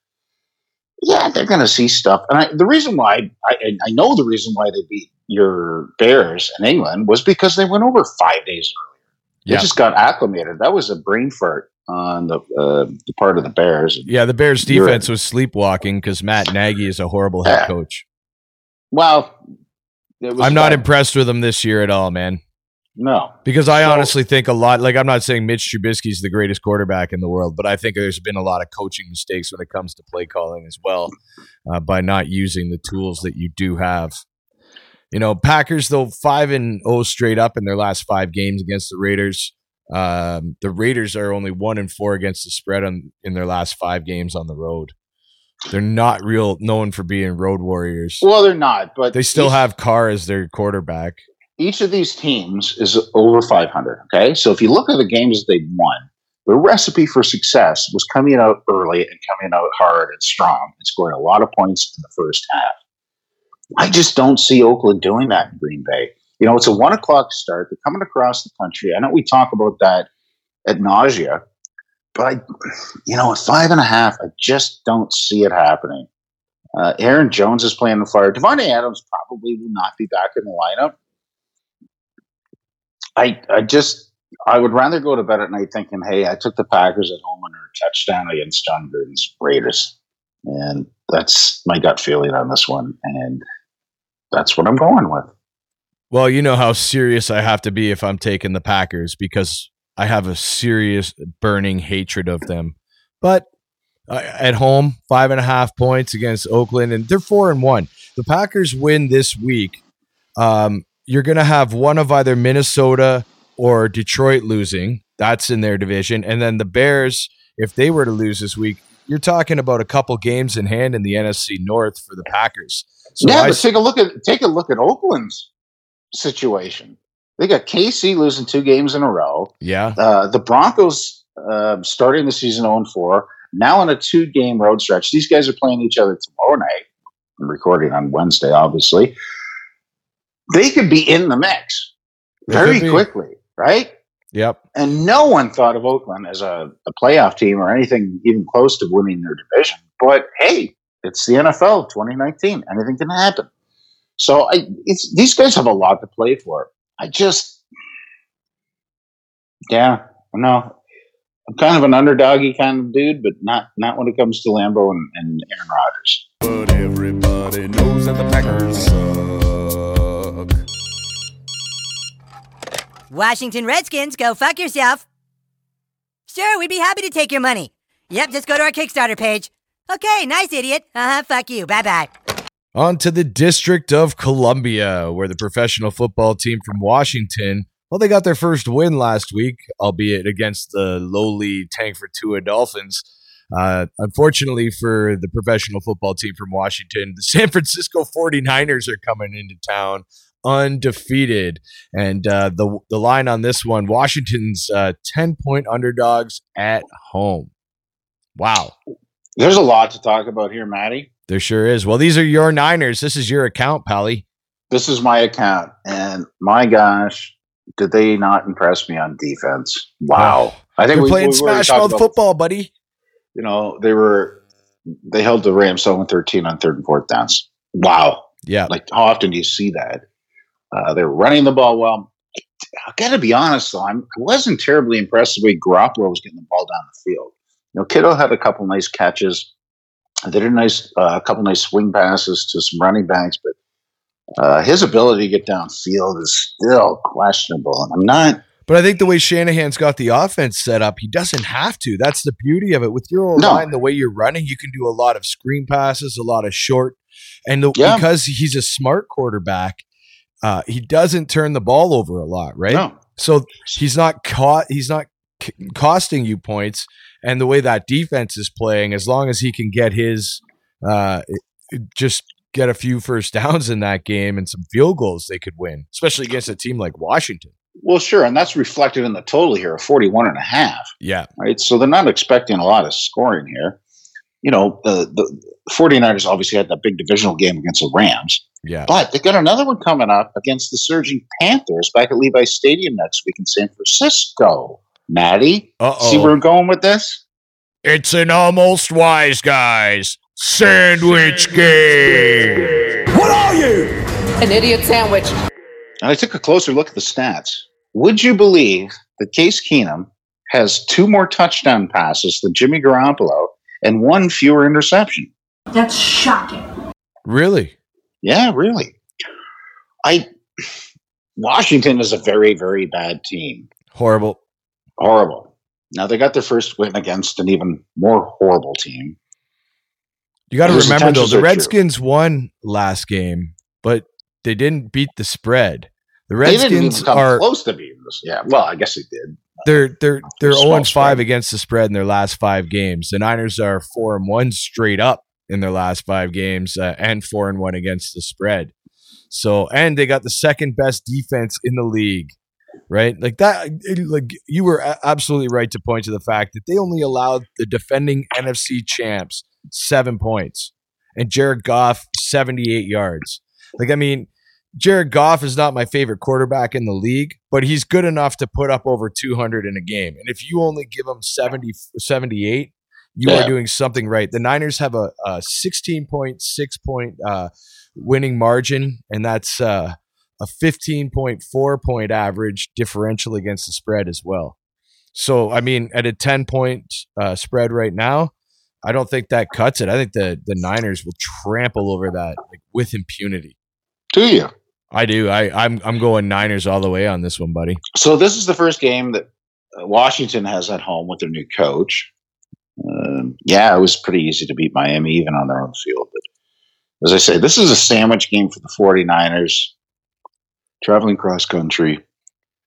yeah, they're going to see stuff. And I, the reason why I, I know the reason why they beat your Bears in England was because they went over five days earlier. They Yeah. just got acclimated. That was a brain fart on the uh, the part of the Bears. Yeah, the Bears defense was sleepwalking because Matt Nagy is a horrible head coach. Well, I'm not bad. impressed with him this year at all, man. No, Because I honestly think a lot. Like I'm not saying Mitch Trubisky's the greatest quarterback in the world, but I think there's been a lot of coaching mistakes when it comes to play calling as well, uh, by not using the tools that you do have. You know, Packers though five and zero straight up in their last five games against the Raiders. Um, the Raiders are only one and four against the spread on in their last five games on the road. They're not real known for being road warriors. well, they're not. But They still each, have Carr as their quarterback. each of these teams is over 500. Okay, so if you look at the games they won, the recipe for success was coming out early and coming out hard and strong and scoring a lot of points in the first half. I just don't see Oakland doing that in Green Bay. You know, it's a one o'clock start. They're coming across the country. I know we talk about that at nausea, but I, you know, at five and a half, I just don't see it happening. Uh, Aaron Jones is playing the fire. Davante Adams probably will not be back in the lineup. I, I just, I would rather go to bed at night thinking, hey, I took the Packers at home under a touchdown against Jon Gruden's Raiders. And that's my gut feeling on this one. And that's what I'm going with. Well, you know how serious I have to be if I'm taking the Packers because I have a serious burning hatred of them. But uh, at home, five and a half points against Oakland, and they're four and one. The Packers win this week. Um, you're going to have one of either Minnesota or Detroit losing. That's in their division, and then the Bears, if they were to lose this week, you're talking about a couple games in hand in the NFC North for the Packers. So yeah, I but take a look at take a look at Oakland's situation. They got KC losing two games in a row. yeah, Uh, the Broncos uh, starting the season 0 4, now on a two game road stretch. These guys are playing each other tomorrow night. I'm recording on Wednesday, obviously. They could be in the mix very quickly, right? Yep. And no one thought of Oakland as a, a playoff team or anything even close to winning their division. But hey, it's the NFL 2019. Anything can happen. So I, it's, these guys have a lot to play for. I just, yeah, no, I'm kind of an underdoggy kind of dude, but not not when it comes to Lambeau and, and Aaron Rodgers. But everybody knows that the Packers suck. Washington Redskins, go fuck yourself. Sure, we'd be happy to take your money. Yep, just go to our Kickstarter page. Okay, nice idiot. Uh huh, fuck you. Bye bye. On to the District of Columbia, where the professional football team from Washington, well, they got their first win last week, albeit against the lowly Tank for Tua Dolphins. Uh, unfortunately for the professional football team from Washington, the San Francisco 49ers are coming into town undefeated. And uh, the, the line on this one Washington's uh, 10 point underdogs at home. Wow. There's a lot to talk about here, Matty. There sure is. Well, these are your Niners. This is your account, Pally. This is my account, and my gosh, did they not impress me on defense? Wow. I think They're we, playing we already Smash Mouth football, buddy. You know, they were they held the Rams 7 13 on third and fourth downs. Wow. Yeah. Like how often do you see that? Uh, they're running the ball well. I got to be honest though, I'm, I wasn't terribly impressed the way Garoppolo was getting the ball down the field. You know, Kittle had a couple nice catches. They did a nice, uh, a couple nice swing passes to some running backs, but uh, his ability to get downfield is still questionable. And I'm not. But I think the way Shanahan's got the offense set up, he doesn't have to. That's the beauty of it. With your old No. line, the way you're running, you can do a lot of screen passes, a lot of short, and the, Yeah. because he's a smart quarterback, uh, he doesn't turn the ball over a lot, right? No. So he's not caught. He's not c- costing you points. And the way that defense is playing, as long as he can get his, uh, just get a few first downs in that game and some field goals, they could win, especially against a team like Washington. Well, sure. And that's reflected in the total here of 41 and a half. Yeah. right? So they're not expecting a lot of scoring here. You know, the, the 49ers obviously had that big divisional game against the Rams, Yeah. but they got another one coming up against the surging Panthers back at Levi Stadium next week in San Francisco. Matty, Uh-oh. see where I'm going with this? It's an almost wise guys sandwich game. What are you? An idiot sandwich. And I took a closer look at the stats. Would you believe that Case Keenum has two more touchdown passes than Jimmy Garoppolo and one fewer interception. That's shocking. Really? Yeah, really. I Washington is a very, very bad team. Horrible. Horrible. Now they got their first win against an even more horrible team. You got to remember though, the are true. Redskins won last game, but they didn't beat the spread. The They didn't even Redskins come are close to beating this. Yeah, well, I guess they did. They're they're they're zero and five against the spread in their last five games. The Niners are four and one straight up in their last five games, uh, and four and one against the spread. So, and they got the second best defense in the league, right? Like that. Like you were absolutely right to point to the fact that they only allowed the defending NFC champs seven points, and Jared Goff seventy eight yards. Like I mean. Jared Goff is not my favorite quarterback in the league, but he's good enough to put up over 200 in a game. And if you only give him 70, 78, you Yeah. are doing something right. The Niners have a, a 16.6 point uh, winning margin, and that's uh, a 15.4 point average differential against the spread as well. So, I mean, at a 10 point uh, spread right now, I don't think that cuts it. I think the, the Niners will trample over that like, with impunity. Do you? I do. I, I'm I'm going Niners all the way on this one, buddy. So this is the first game that uh, Washington has at home with their new coach. Um, yeah, it was pretty easy to beat Miami even on their own field. But as I say, this is a sandwich game for the 49ers. Traveling cross country.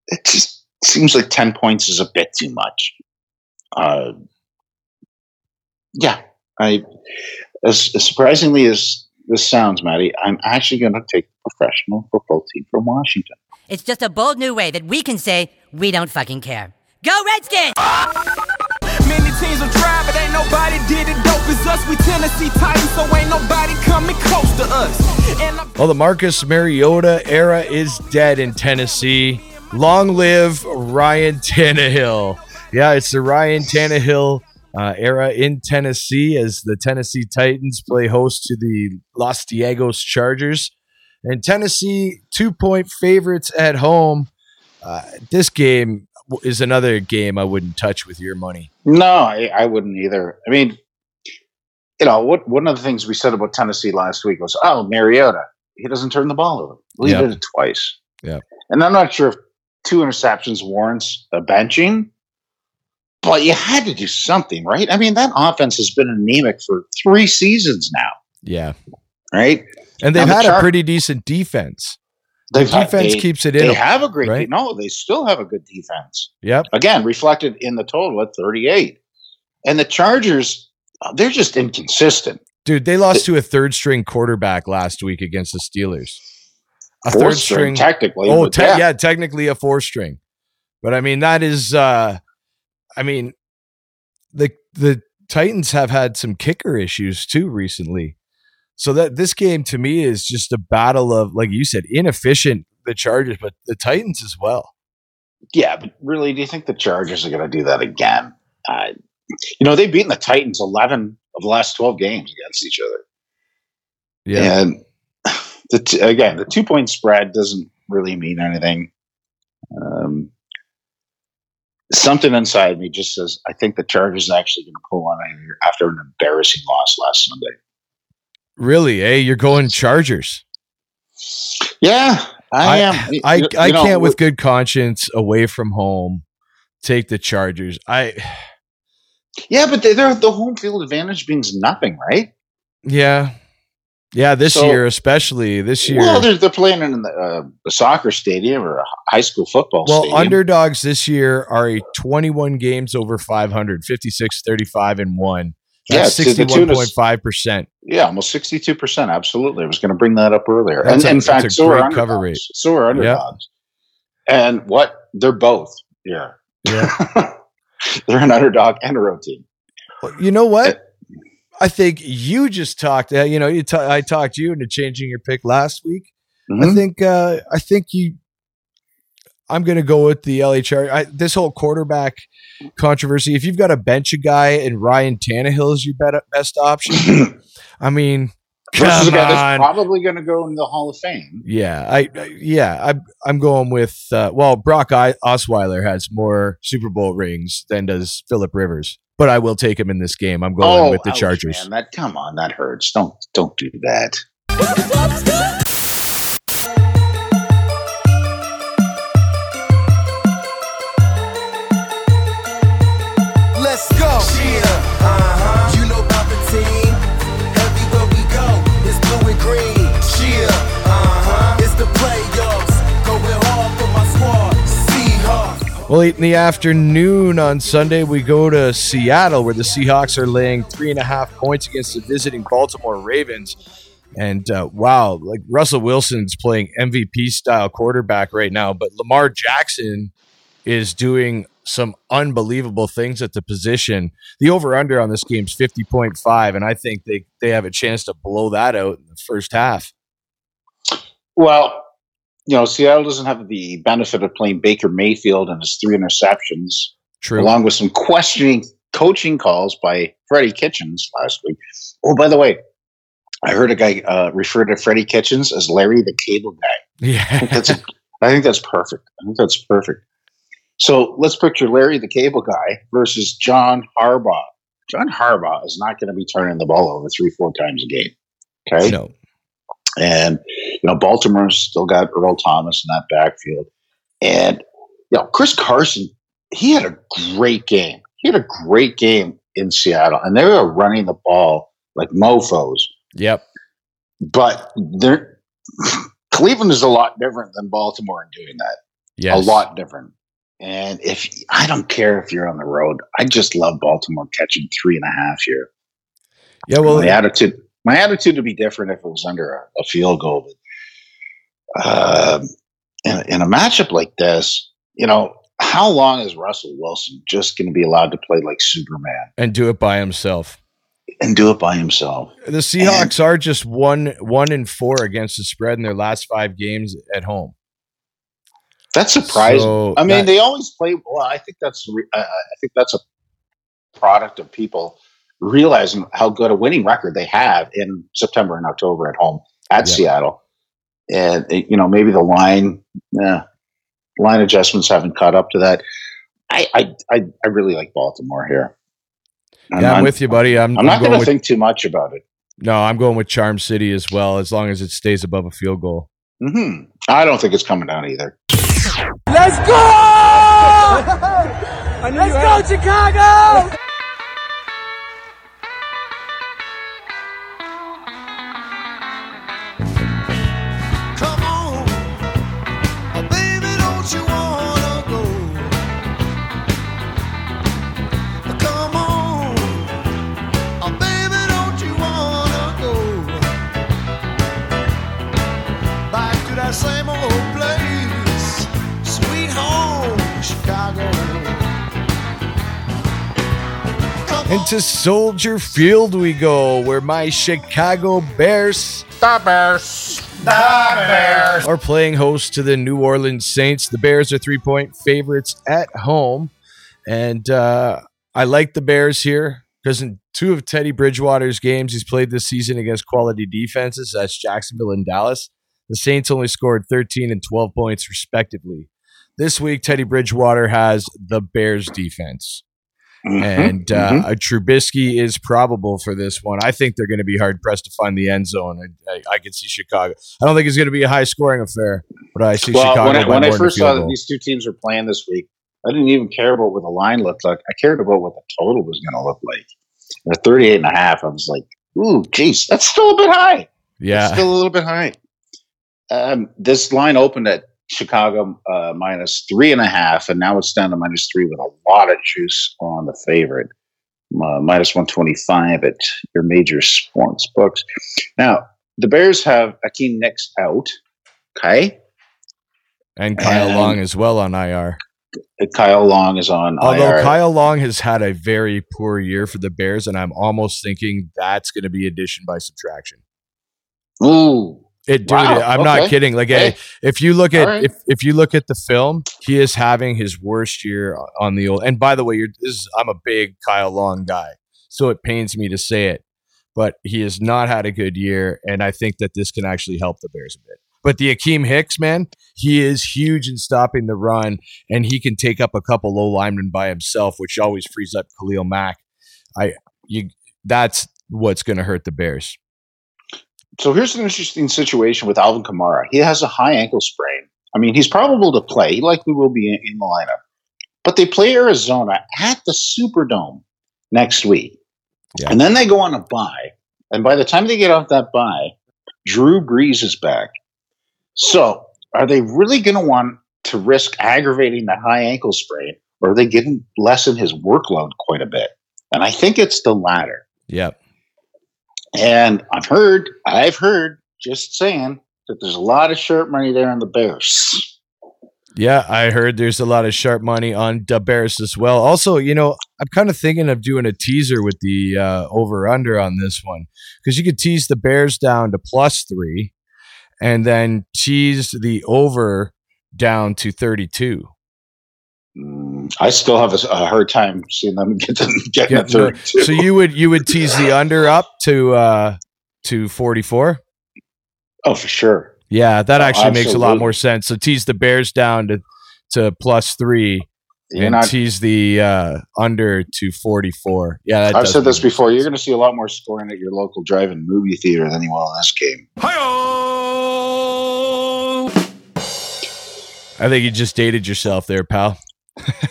It just seems like 10 points is a bit too much. Uh, yeah, I as, as surprisingly as this sounds, Matty, I'm actually going to take the professional football team from Washington. It's just a bold new way that we can say we don't fucking care. Go Redskins! Many teams have tried, but ain't nobody did it dope as us. We Tennessee Titans, so ain't nobody coming close to us. And I'm Well, the Marcus Mariota era is dead in Tennessee. Long live Ryan Tannehill. Yeah, it's the Ryan Tannehill uh, era in Tennessee as the Tennessee Titans play host to the Los Diegos Chargers. And Tennessee, two point favorites at home. Uh, this game is another game I wouldn't touch with your money. No, I, I wouldn't either. I mean, you know, what one of the things we said about Tennessee last week was, oh, Mariota, he doesn't turn the ball over. We Yep. did it twice. Yeah. And I'm not sure if two interceptions warrants a benching, but you had to do something, right? I mean, that offense has been anemic for three seasons now, Yeah. right? And they've Now, the had a pretty decent defense. They've The had- defense they- keeps it in. They have a great right? No, they still have a good defense. Yep. Again, reflected in the total at 38. And the Chargers, uh, they're just inconsistent. Dude, they lost to a third string quarterback last week against the Steelers. A third string, string, technically, Oh, te- yeah. yeah. technically a four string. But I mean, that is, uh, I mean, the the Titans have had some kicker issues too recently. So that this game to me is just a battle of, like you said, inefficient the Chargers, but the Titans as well. Yeah, but really, do you think the Chargers are going to do that again? Uh, you know, they've beaten the Titans 11 of the last 12 games against each other. Yeah. And the t- again, the two point spread doesn't really mean anything. Um, something inside me just says, I think the Chargers are actually going to pull on it after an embarrassing loss last Sunday. Really, eh? You're going Chargers. Yeah, I, am. I, You- I you know, can't, with good conscience, away from home, take the Chargers. I, Yeah, but they're, the home field advantage means nothing, right? yeah, yeah. This So- year, especially this year. Well, they're, they're playing in the, uh, a soccer stadium or a high school football Well, stadium. underdogs this year are a 21 games over 500, 56, 35, and 1. Yeah, That's to the tune of- 61.5%. Yeah, almost sixty-two percent. Absolutely, I was going to bring that up earlier. That's and a- in fact, so are cover rate. So are underdogs. And what? They're both. Yeah, Yeah. they're an underdog and a road team. you know what? I think you just talked. Uh, you know, you ta- I talked you into changing your pick last week. I Mhm. think. Uh, I think you. I'm going to go with the. I, this whole quarterback controversy. If you've got to bench a guy and Ryan Tannehill is your bet- best option, I mean, Come that's on. probably going to go in the Hall of Fame. Yeah, I, I yeah, I'm I'm going with uh, well, Brock I- Osweiler has more Super Bowl rings than does Philip Rivers, but I will take him in this game. I'm going oh, with the ouch, Chargers. Man, that come on, that hurts. Don't don't do that. Eight in the afternoon on Sunday, we go to Seattle, where the Seahawks are laying three and a half points against the visiting Baltimore Ravens. And uh, wow, like Russell Wilson's playing MVP style quarterback right now, but Lamar Jackson is doing some unbelievable things at the position. The over under on this game is 50.5, and I think they, they have a chance to blow that out in the first half. Well, you know, Seattle doesn't have the benefit of playing Baker Mayfield and his three interceptions, True. along with some questioning coaching calls by Freddie Kitchens last week. Oh, by the way, I heard a guy uh, refer to Freddie Kitchens as Larry the Cable Guy. Yeah. I think that's, I think that's perfect. I think that's perfect. So let's picture Larry the Cable Guy versus John Harbaugh. John Harbaugh is not going to be turning the ball over three, four times a game. Okay. No. And, you know, Baltimore's still got Earl Thomas in that backfield. And, you know, Chris Carson, he had a great game. He had a great game in Seattle, and they were running the ball like mofos. Yep. But they're Cleveland is a lot different than Baltimore in doing that. Yes. A lot different. And if I don't care if you're on the road, I just love Baltimore catching three and a half here. Yeah, well, my attitude, my attitude would be different if it was under a, a field goal. But um, in, in a matchup like this, you know, how long is Russell Wilson just going to be allowed to play like Superman and do it by himself? and do it by himself? The Seahawks are just one one in four against the spread in their last five games at home. That's surprising. So I mean, that- they always play well. I think that's I I think that's a product of people realizing how good a winning record they have in September and October at home at Yeah. Seattle, and it- you know maybe the line eh, line adjustments haven't caught up to that. I I I, I really like Baltimore here. And yeah, I'm, with you, buddy. I'm, I'm not going going to think too much about it. No, I'm going with Charm City as well, as long as it stays above a field goal. hmm I don't think it's coming down either. Let's go! Let's go, Chicago! Into Soldier Field we go, where my Chicago Bears The Bears. The Bears. are playing host to the New Orleans Saints. The Bears are three point favorites at home. And uh, I like the Bears here because in two of Teddy Bridgewater's games he's played this season against quality defenses, that's Jacksonville and Dallas. The Saints only scored 13 and 12 points, respectively. This week, Teddy Bridgewater has the Bears defense. Mhm, And uh, mhm. a Trubisky is probable for this one. I think they're going to be hard pressed to find the end zone. I, I, I can see Chicago. I don't think it's going to be a high scoring affair, but I see well, Chicago. when I, when I more than a first saw that these two teams were playing this week, I didn't even care about what the line looked like. I cared about what the total was going to look like. At 38 and a half, I was like, ooh, geez, that's still a bit high. yeah, It's still a little bit high. Um, this line opened at Chicago uh, minus three and a half, and now it's down to minus three with a lot of juice on the favorite. Uh, minus 125 at your major sports books. Now, the Bears have Akiem Hicks out. Okay. and Kyle and- Long as well on IR. Uh, Kyle Long is on Although IR. Kyle Long has had a very poor year for the Bears, and I'm almost thinking that's going to be addition by subtraction. Ooh. It, dude, Wow, I'm not kidding. Like, Hey. if you look at right. if if you look at the film, he is having his worst year on the old. And by the way, you're this is, I'm a big Kyle Long guy, so it pains me to say it, but he has not had a good year, and I think that this can actually help the Bears a bit. But the Akiem Hicks, man, he is huge in stopping the run, and he can take up a couple low linemen by himself, which always frees up Khalil Mack. I you that's what's going to hurt the Bears. So here's an interesting situation with Alvin Kamara. He has a high ankle sprain. I mean, he's probable to play. He likely will be in, in the lineup. But they play Arizona at the Superdome next week. Yeah. And then they go on a bye. And by the time they get off that bye, Drew Brees is back. So are they really going to want to risk aggravating the high ankle sprain, or are they going to lessen his workload quite a bit? And I think it's the latter. Yep. And I've heard, I've heard, just saying that there's a lot of sharp money there on the Bears. Yeah, I heard there's a lot of sharp money on the Bears as well. Also, you know, I'm kind of thinking of doing a teaser with the uh, over under on this one because you could tease the Bears down to plus three and then tease the over down to 32. I still have a, a hard time seeing them get to get Yeah, the third. so you would you would tease the under up to uh to 44? Oh, for sure. Yeah, that Oh, actually makes a lot more sense. So tease the Bears down to to plus three You're and not- tease the uh under to 44. Yeah, that I've said this make- before. You're going to see a lot more scoring at your local drive-in movie theater than you will in this game. I think you just dated yourself there, pal.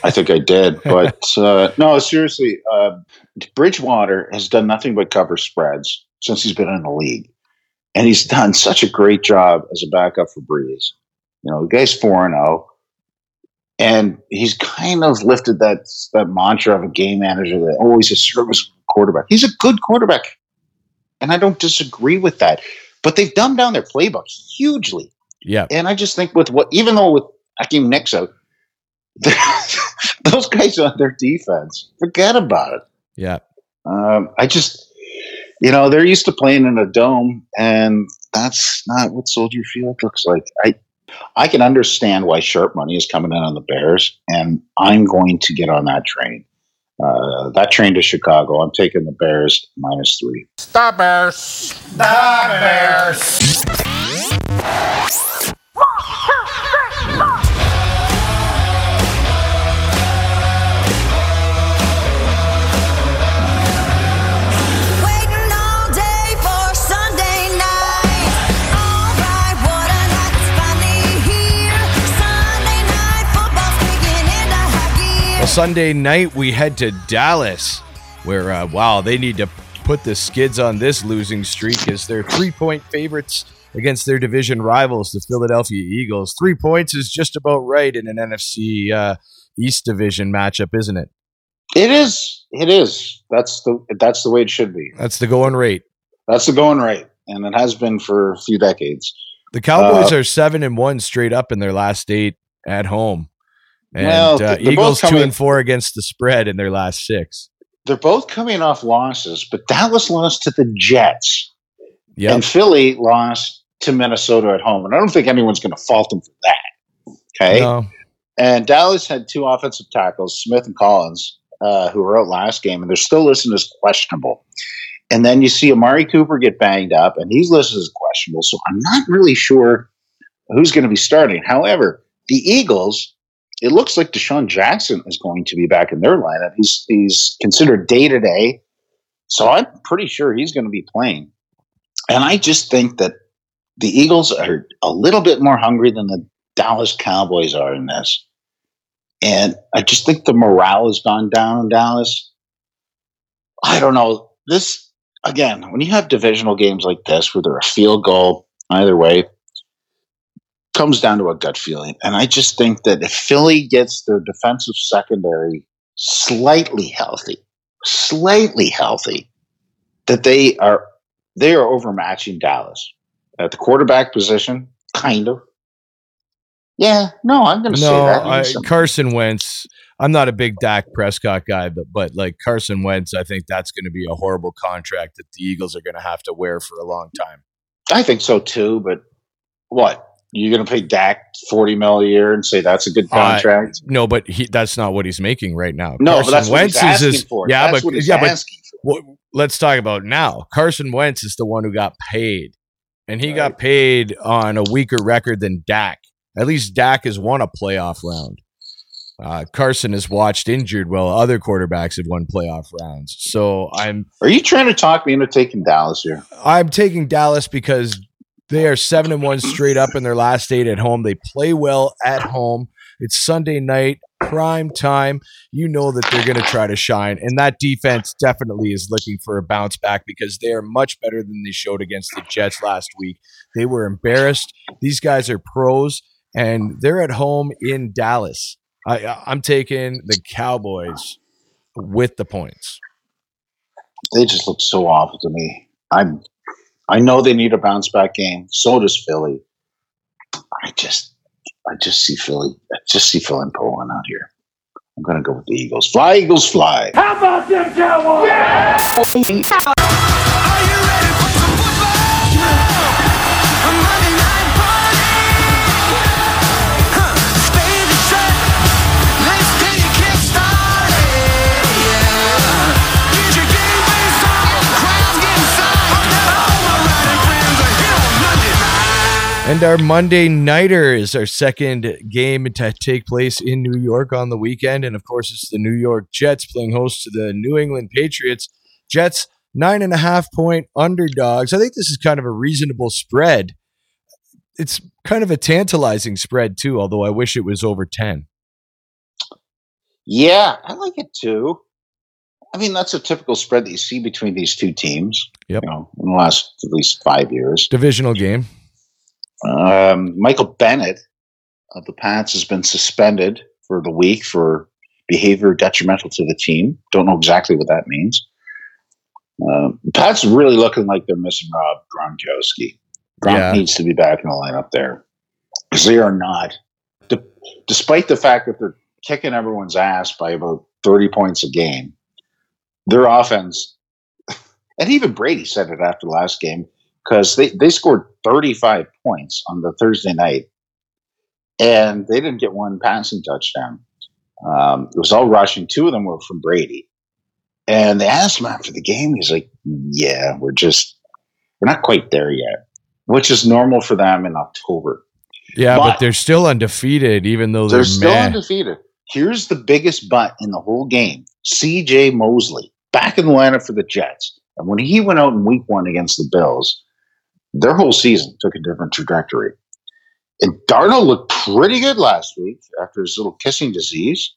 I think I did, but uh, no, seriously. Uh, Bridgewater has done nothing but cover spreads since he's been in the league, and he's done such a great job as a backup for Brees. You know, the guy's four and zero, and he's kind of lifted that that mantra of a game manager that always a service quarterback. He's a good quarterback, and I don't disagree with that. But they've dumbed down their playbook hugely. Yeah. And I just think with what, even though with Akiem Hicks out, those guys on their defense, forget about it. Yeah. Um, I just, you know, they're used to playing in a dome, and that's not what Soldier Field looks like. I, I can understand why sharp money is coming in on the Bears, and I'm going to get on that train. Uh, that train to Chicago. I'm taking the Bears minus three. Stop Bears. Stop Bears. Sunday night we head to Dallas, where uh, wow they need to put the skids on this losing streak as they're three point favorites against their division rivals, the Philadelphia Eagles. Three points is just about right in an NFC uh, East division matchup, isn't it? It is. It is. That's the that's the way it should be. That's the going rate. That's the going rate, and it has been for a few decades. The Cowboys Uh, are seven and one straight up in their last eight at home, and Well, uh, Eagles two and four against the spread in their last six. They're both coming off losses, but Dallas lost to the Jets, Yep. and Philly lost to Minnesota at home, and I don't think anyone's going to fault them for that. Okay, No. and Dallas had two offensive tackles, Smith and Collins, uh, who were out last game, and they're still listed as questionable. And then you see Amari Cooper get banged up, and he's listed as questionable. So I'm not really sure who's going to be starting. However, the Eagles, it looks like DeSean Jackson is going to be back in their lineup. He's he's considered day to day, so I'm pretty sure he's going to be playing. And I just think that the Eagles are a little bit more hungry than the Dallas Cowboys are in this. And I just think the morale has gone down in Dallas. I don't know. This, again, when you have divisional games like this where they're a field goal either way, comes down to a gut feeling. And I just think that if Philly gets their defensive secondary slightly healthy, slightly healthy, that they are they are overmatching Dallas at the quarterback position, kind of. Yeah, no, I'm going to say that. I, Carson Wentz. I'm not a big Dak Prescott guy, but but like Carson Wentz, I think that's going to be a horrible contract that the Eagles are going to have to wear for a long time. I think so too, but what? You're going to pay Dak forty mil a year and say that's a good Uh, contract. no, but he that's not what he's making right now. No, but that's what he's asking for. Yeah, That's but yeah, but let's talk about now. Carson Wentz is the one who got paid, and he got paid on a weaker record than Dak. At least Dak has won a playoff round. Uh, Carson is watched injured while other quarterbacks have won playoff rounds. So I'm Are you trying to talk me into taking Dallas here? I'm taking Dallas because they are seven and one straight up in their last eight at home. They play well at home. It's Sunday night, prime time. You know that they're going to try to shine, and that defense definitely is looking for a bounce back because they are much better than they showed against the Jets last week. They were embarrassed. These guys are pros, and they're at home in Dallas. I, I'm taking the Cowboys with the points. They just look so awful to me. I'm. I know they need a bounce back game. So does Philly. I just, I just see Philly. I just see Phil and Poland out here. I'm going to go with the Eagles. Fly, Eagles, fly. How about them Cowboys? And our Monday Nighter is our second game to take place in New York on the weekend. And of course, it's the New York Jets playing host to the New England Patriots. Jets, nine and a half point underdogs. I think this is kind of a reasonable spread. It's kind of a tantalizing spread, too, although I wish it was over 10. Yeah, I like it too. I mean, that's a typical spread that you see between these two teams. Yep. You know, in the last at least five years. Divisional game. Um, Michael Bennett of the Pats has been suspended for the week for behavior detrimental to the team. Don't know exactly what that means. Um, Pats really looking like they're missing Rob Gronkowski. Gronk Yeah. needs to be back in the lineup there because they are not, d- despite the fact that they're kicking everyone's ass by about thirty points a game. Their offense, and even Brady said it after the last game because they, they scored 35 points on the Thursday night and they didn't get one passing touchdown. Um, it was all rushing. Two of them were from Brady. And they asked him after the game, he's like, Yeah, we're just, we're not quite there yet, which is normal for them in October. Yeah, but, But- they're still undefeated, even though they're, They're still meh. undefeated. Here's the biggest butt in the whole game CJ Mosley, back in the lineup for the Jets. And when he went out in week one against the Bills, their whole season took a different trajectory. And Darnold looked pretty good last week after his little kissing disease.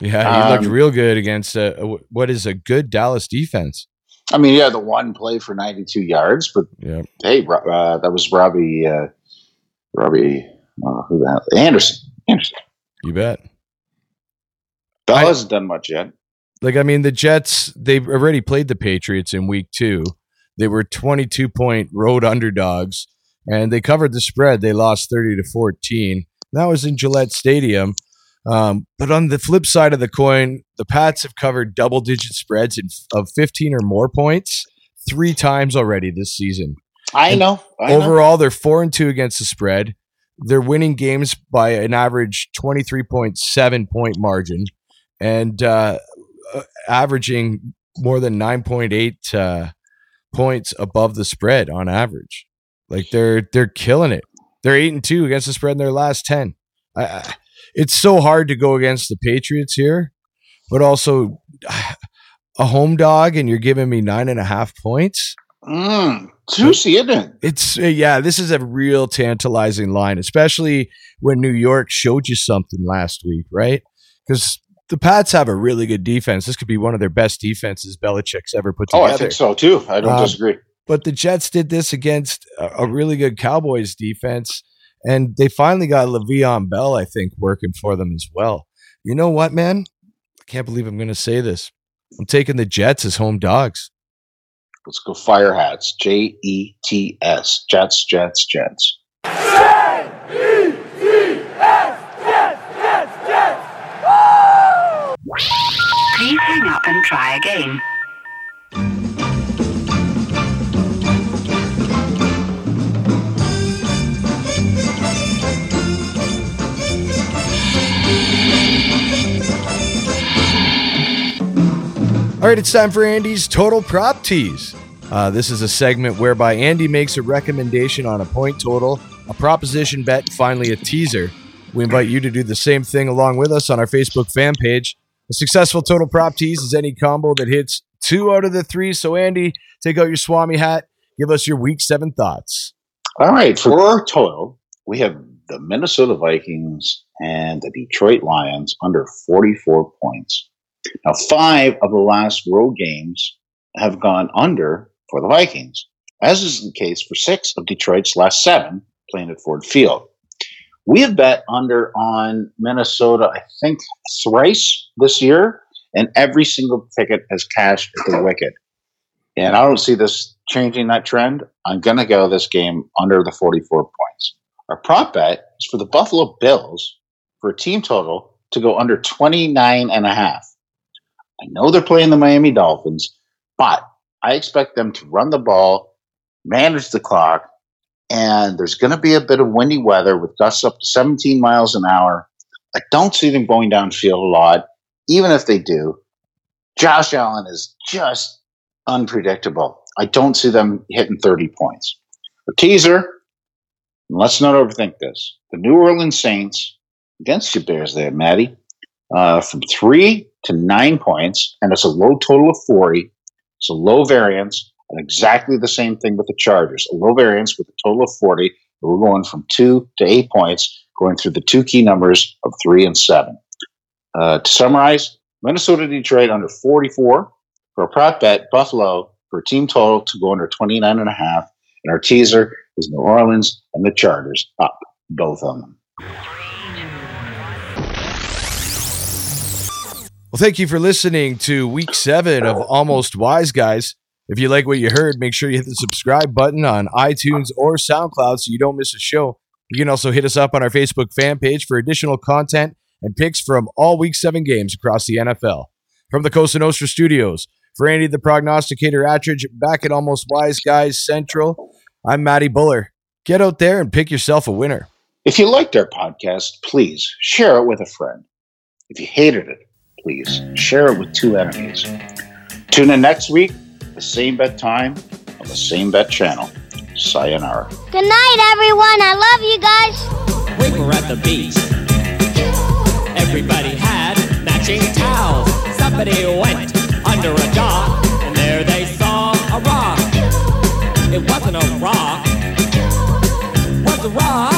Yeah, he looked Um, real good against a, a- what is a good Dallas defense. I mean, yeah, the one play for 92 yards, but Yeah. hey, uh, that was Robbie, uh, Robbie, uh, who the hell? Anderson. Anderson. You bet. Bell I- hasn't done much yet. Like I mean, the Jets they've already played the Patriots in week two. They were 22 point road underdogs, and they covered the spread. They lost 30 to 14. That was in Gillette Stadium. Um, but on the flip side of the coin, the Pats have covered double digit spreads in, of 15 or more points three times already this season. I And know. I know. Overall, they're four and two against the spread. They're winning games by an average 23.7 point margin and uh, uh, averaging more than 9.8 uh, points above the spread on average. Like they're they're killing it. They're eight and two against the spread in their last 10. I, I, it's so hard to go against the Patriots here, but also a home dog, and you're giving me nine and a half points. Mm, juicy, isn't it? It's uh, yeah, this is a real tantalizing line, especially when New York showed you something last week, right? Because the Pats have a really good defense. This could be one of their best defenses Belichick's ever put together. Oh. I think so too. I don't Um, disagree. But the Jets did this against a, a really good Cowboys defense, and they finally got Le'Veon Bell, I think, working for them as well. You know what, man? I can't believe I'm going to say this. I'm taking the Jets as home dogs. Let's go fire hats. J E T S. Jets, Jets, Jets. Please hang up and try again. All right, it's time for Andy's Total Prop Tease. Uh, this is a segment whereby Andy makes a recommendation on a point total, a proposition bet, and finally a teaser. We invite you to do the same thing along with us on our Facebook fan page. A successful total prop tease is any combo that hits two out of the three. So, Andy, take out your Swami hat. Give us your week seven thoughts. All right, for our total, we have the Minnesota Vikings and the Detroit Lions under 44 points. Now, five of the last road games have gone under for the Vikings, as is the case for six of Detroit's last seven playing at Ford Field. We have bet under on Minnesota, I think, thrice this year, and every single ticket has cashed at the wicket. And I don't see this changing that trend. I'm going to go this game under the 44 points. Our prop bet is for the Buffalo Bills for a team total to go under 29 and a half. I know they're playing the Miami Dolphins, but I expect them to run the ball, manage the clock, and there's going to be a bit of windy weather with gusts up to 17 miles an hour. I don't see them going downfield a lot. Even if they do, Josh Allen is just unpredictable. I don't see them hitting 30 points. A teaser, let's not overthink this. The New Orleans Saints against your Bears there, Matty, uh, from three to nine points, and it's a low total of 40. It's a low variance, and exactly the same thing with the Chargers. A low variance with a total of 40. We're going from two to eight points, going through the two key numbers of three and seven. Uh, to summarize, Minnesota Detroit under 44 for a prop bet, Buffalo for a team total to go under 29 and a half, and our teaser is New Orleans and the Chargers up, both of them. Well, thank you for listening to week seven of Almost Wise Guys. If you like what you heard, make sure you hit the subscribe button on iTunes or SoundCloud so you don't miss a show. You can also hit us up on our Facebook fan page for additional content and picks from all week seven games across the NFL. From the Cosa Nostra studios, for Andy the Prognosticator Attridge, back at Almost Wise Guys Central, I'm Matty Buller. Get out there and pick yourself a winner. If you liked our podcast, please share it with a friend. If you hated it, please share it with two enemies. Tune in next week, the same bet time on the same bet channel. Sayonara. Good night, everyone. I love you guys. We were at the beach. Everybody had matching towels. Somebody went under a dock, and there they saw a rock. It wasn't a rock. Was a rock.